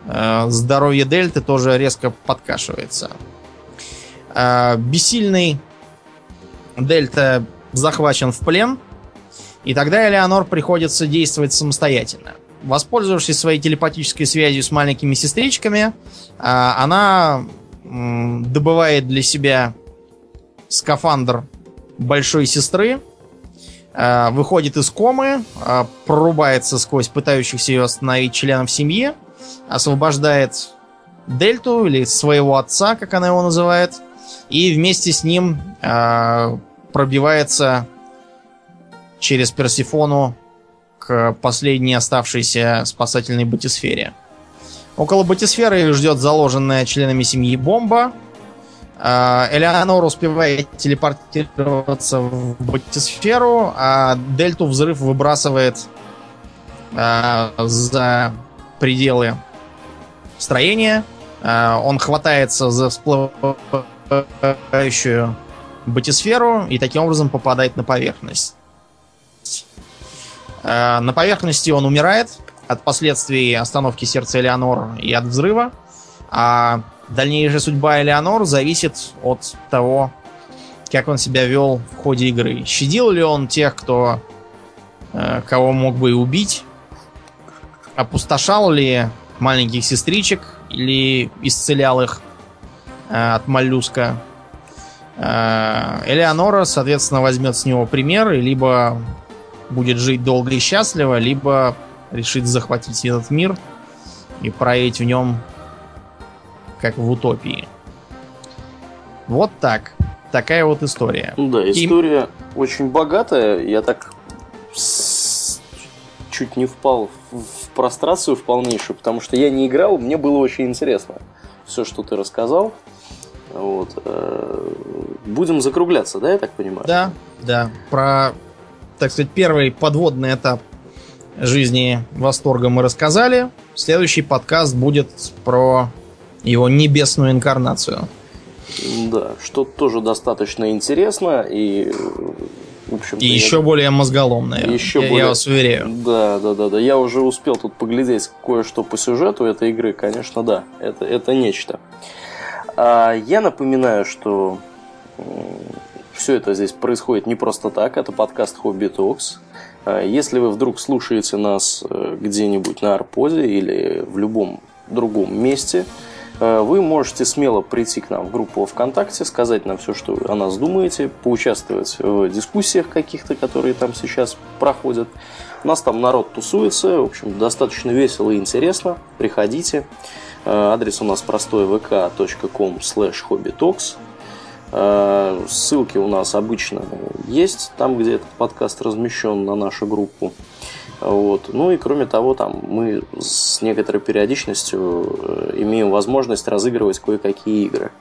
здоровье Дельты тоже резко подкашивается. Э, бессильный Дельта захвачен в плен, и тогда Элеонор приходится действовать самостоятельно воспользовавшись своей телепатической связью с маленькими сестричками, а, она добывает для себя скафандр большой сестры, выходит из комы, прорубается сквозь пытающихся ее остановить членов семьи, освобождает Дельту или своего отца, как она его называет, и вместе с ним пробивается через Персифону к последней оставшейся спасательной батисфере. Около батисферы ждет заложенная членами семьи бомба. А, Элеонор успевает телепортироваться в батисферу, а Дельту взрыв выбрасывает а, за пределы строения. А, он хватается за всплывающую батисферу и таким образом попадает на поверхность. Э, на поверхности он умирает от последствий остановки сердца Элеонор и от взрыва. А дальнейшая судьба Элеонор зависит от того, как он себя вел в ходе игры. Щадил ли он тех, кто э, кого мог бы и убить? Опустошал ли маленьких сестричек или исцелял их э, от моллюска? Элеонора, соответственно, возьмет с него пример и либо будет жить долго и счастливо, либо решит захватить этот мир и проявить в нем как в утопии. Вот так. Такая вот история. Да, история и... очень богатая. Я так чуть не впал в прострацию в полнейшую, потому что я не играл, мне было очень интересно все, что ты рассказал. Вот. Э, будем закругляться, да, я так понимаю? Да, да. Про так сказать, первый подводный этап жизни восторга мы рассказали. Следующий подкаст будет про его небесную инкарнацию. Да, что тоже достаточно интересно и в общем и еще более мозголомное. Еще я, более... я вас уверяю. Да, да, да, да. Я уже успел тут поглядеть кое-что по сюжету этой игры, конечно, да. Это, это нечто. А, я напоминаю, что все это здесь происходит не просто так, это подкаст Хобби Токс. Если вы вдруг слушаете нас э, где-нибудь на Арподе или в любом другом месте, вы можете смело прийти к нам в группу ВКонтакте, сказать нам все, что о нас думаете, поучаствовать в дискуссиях каких-то, которые там сейчас проходят. У нас там народ тусуется, в общем, достаточно весело и интересно. Приходите. Э, адрес у нас простой vk.com slash hobbytalks. Э, ссылки у нас обычно есть там, где этот подкаст размещен на нашу группу. Вот. Ну и кроме того, там мы с некоторой периодичностью э, имеем возможность разыгрывать кое-какие игры,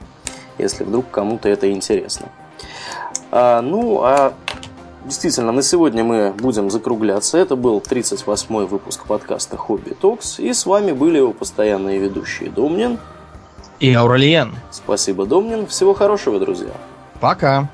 если вдруг кому-то это интересно. А, ну, а действительно, на сегодня мы будем закругляться. Это был 38-й выпуск подкаста Хобби Токс. И с вами были его постоянные ведущие Домнин И Ауралиен. Спасибо, Домнин. Всего хорошего, друзья. Пока.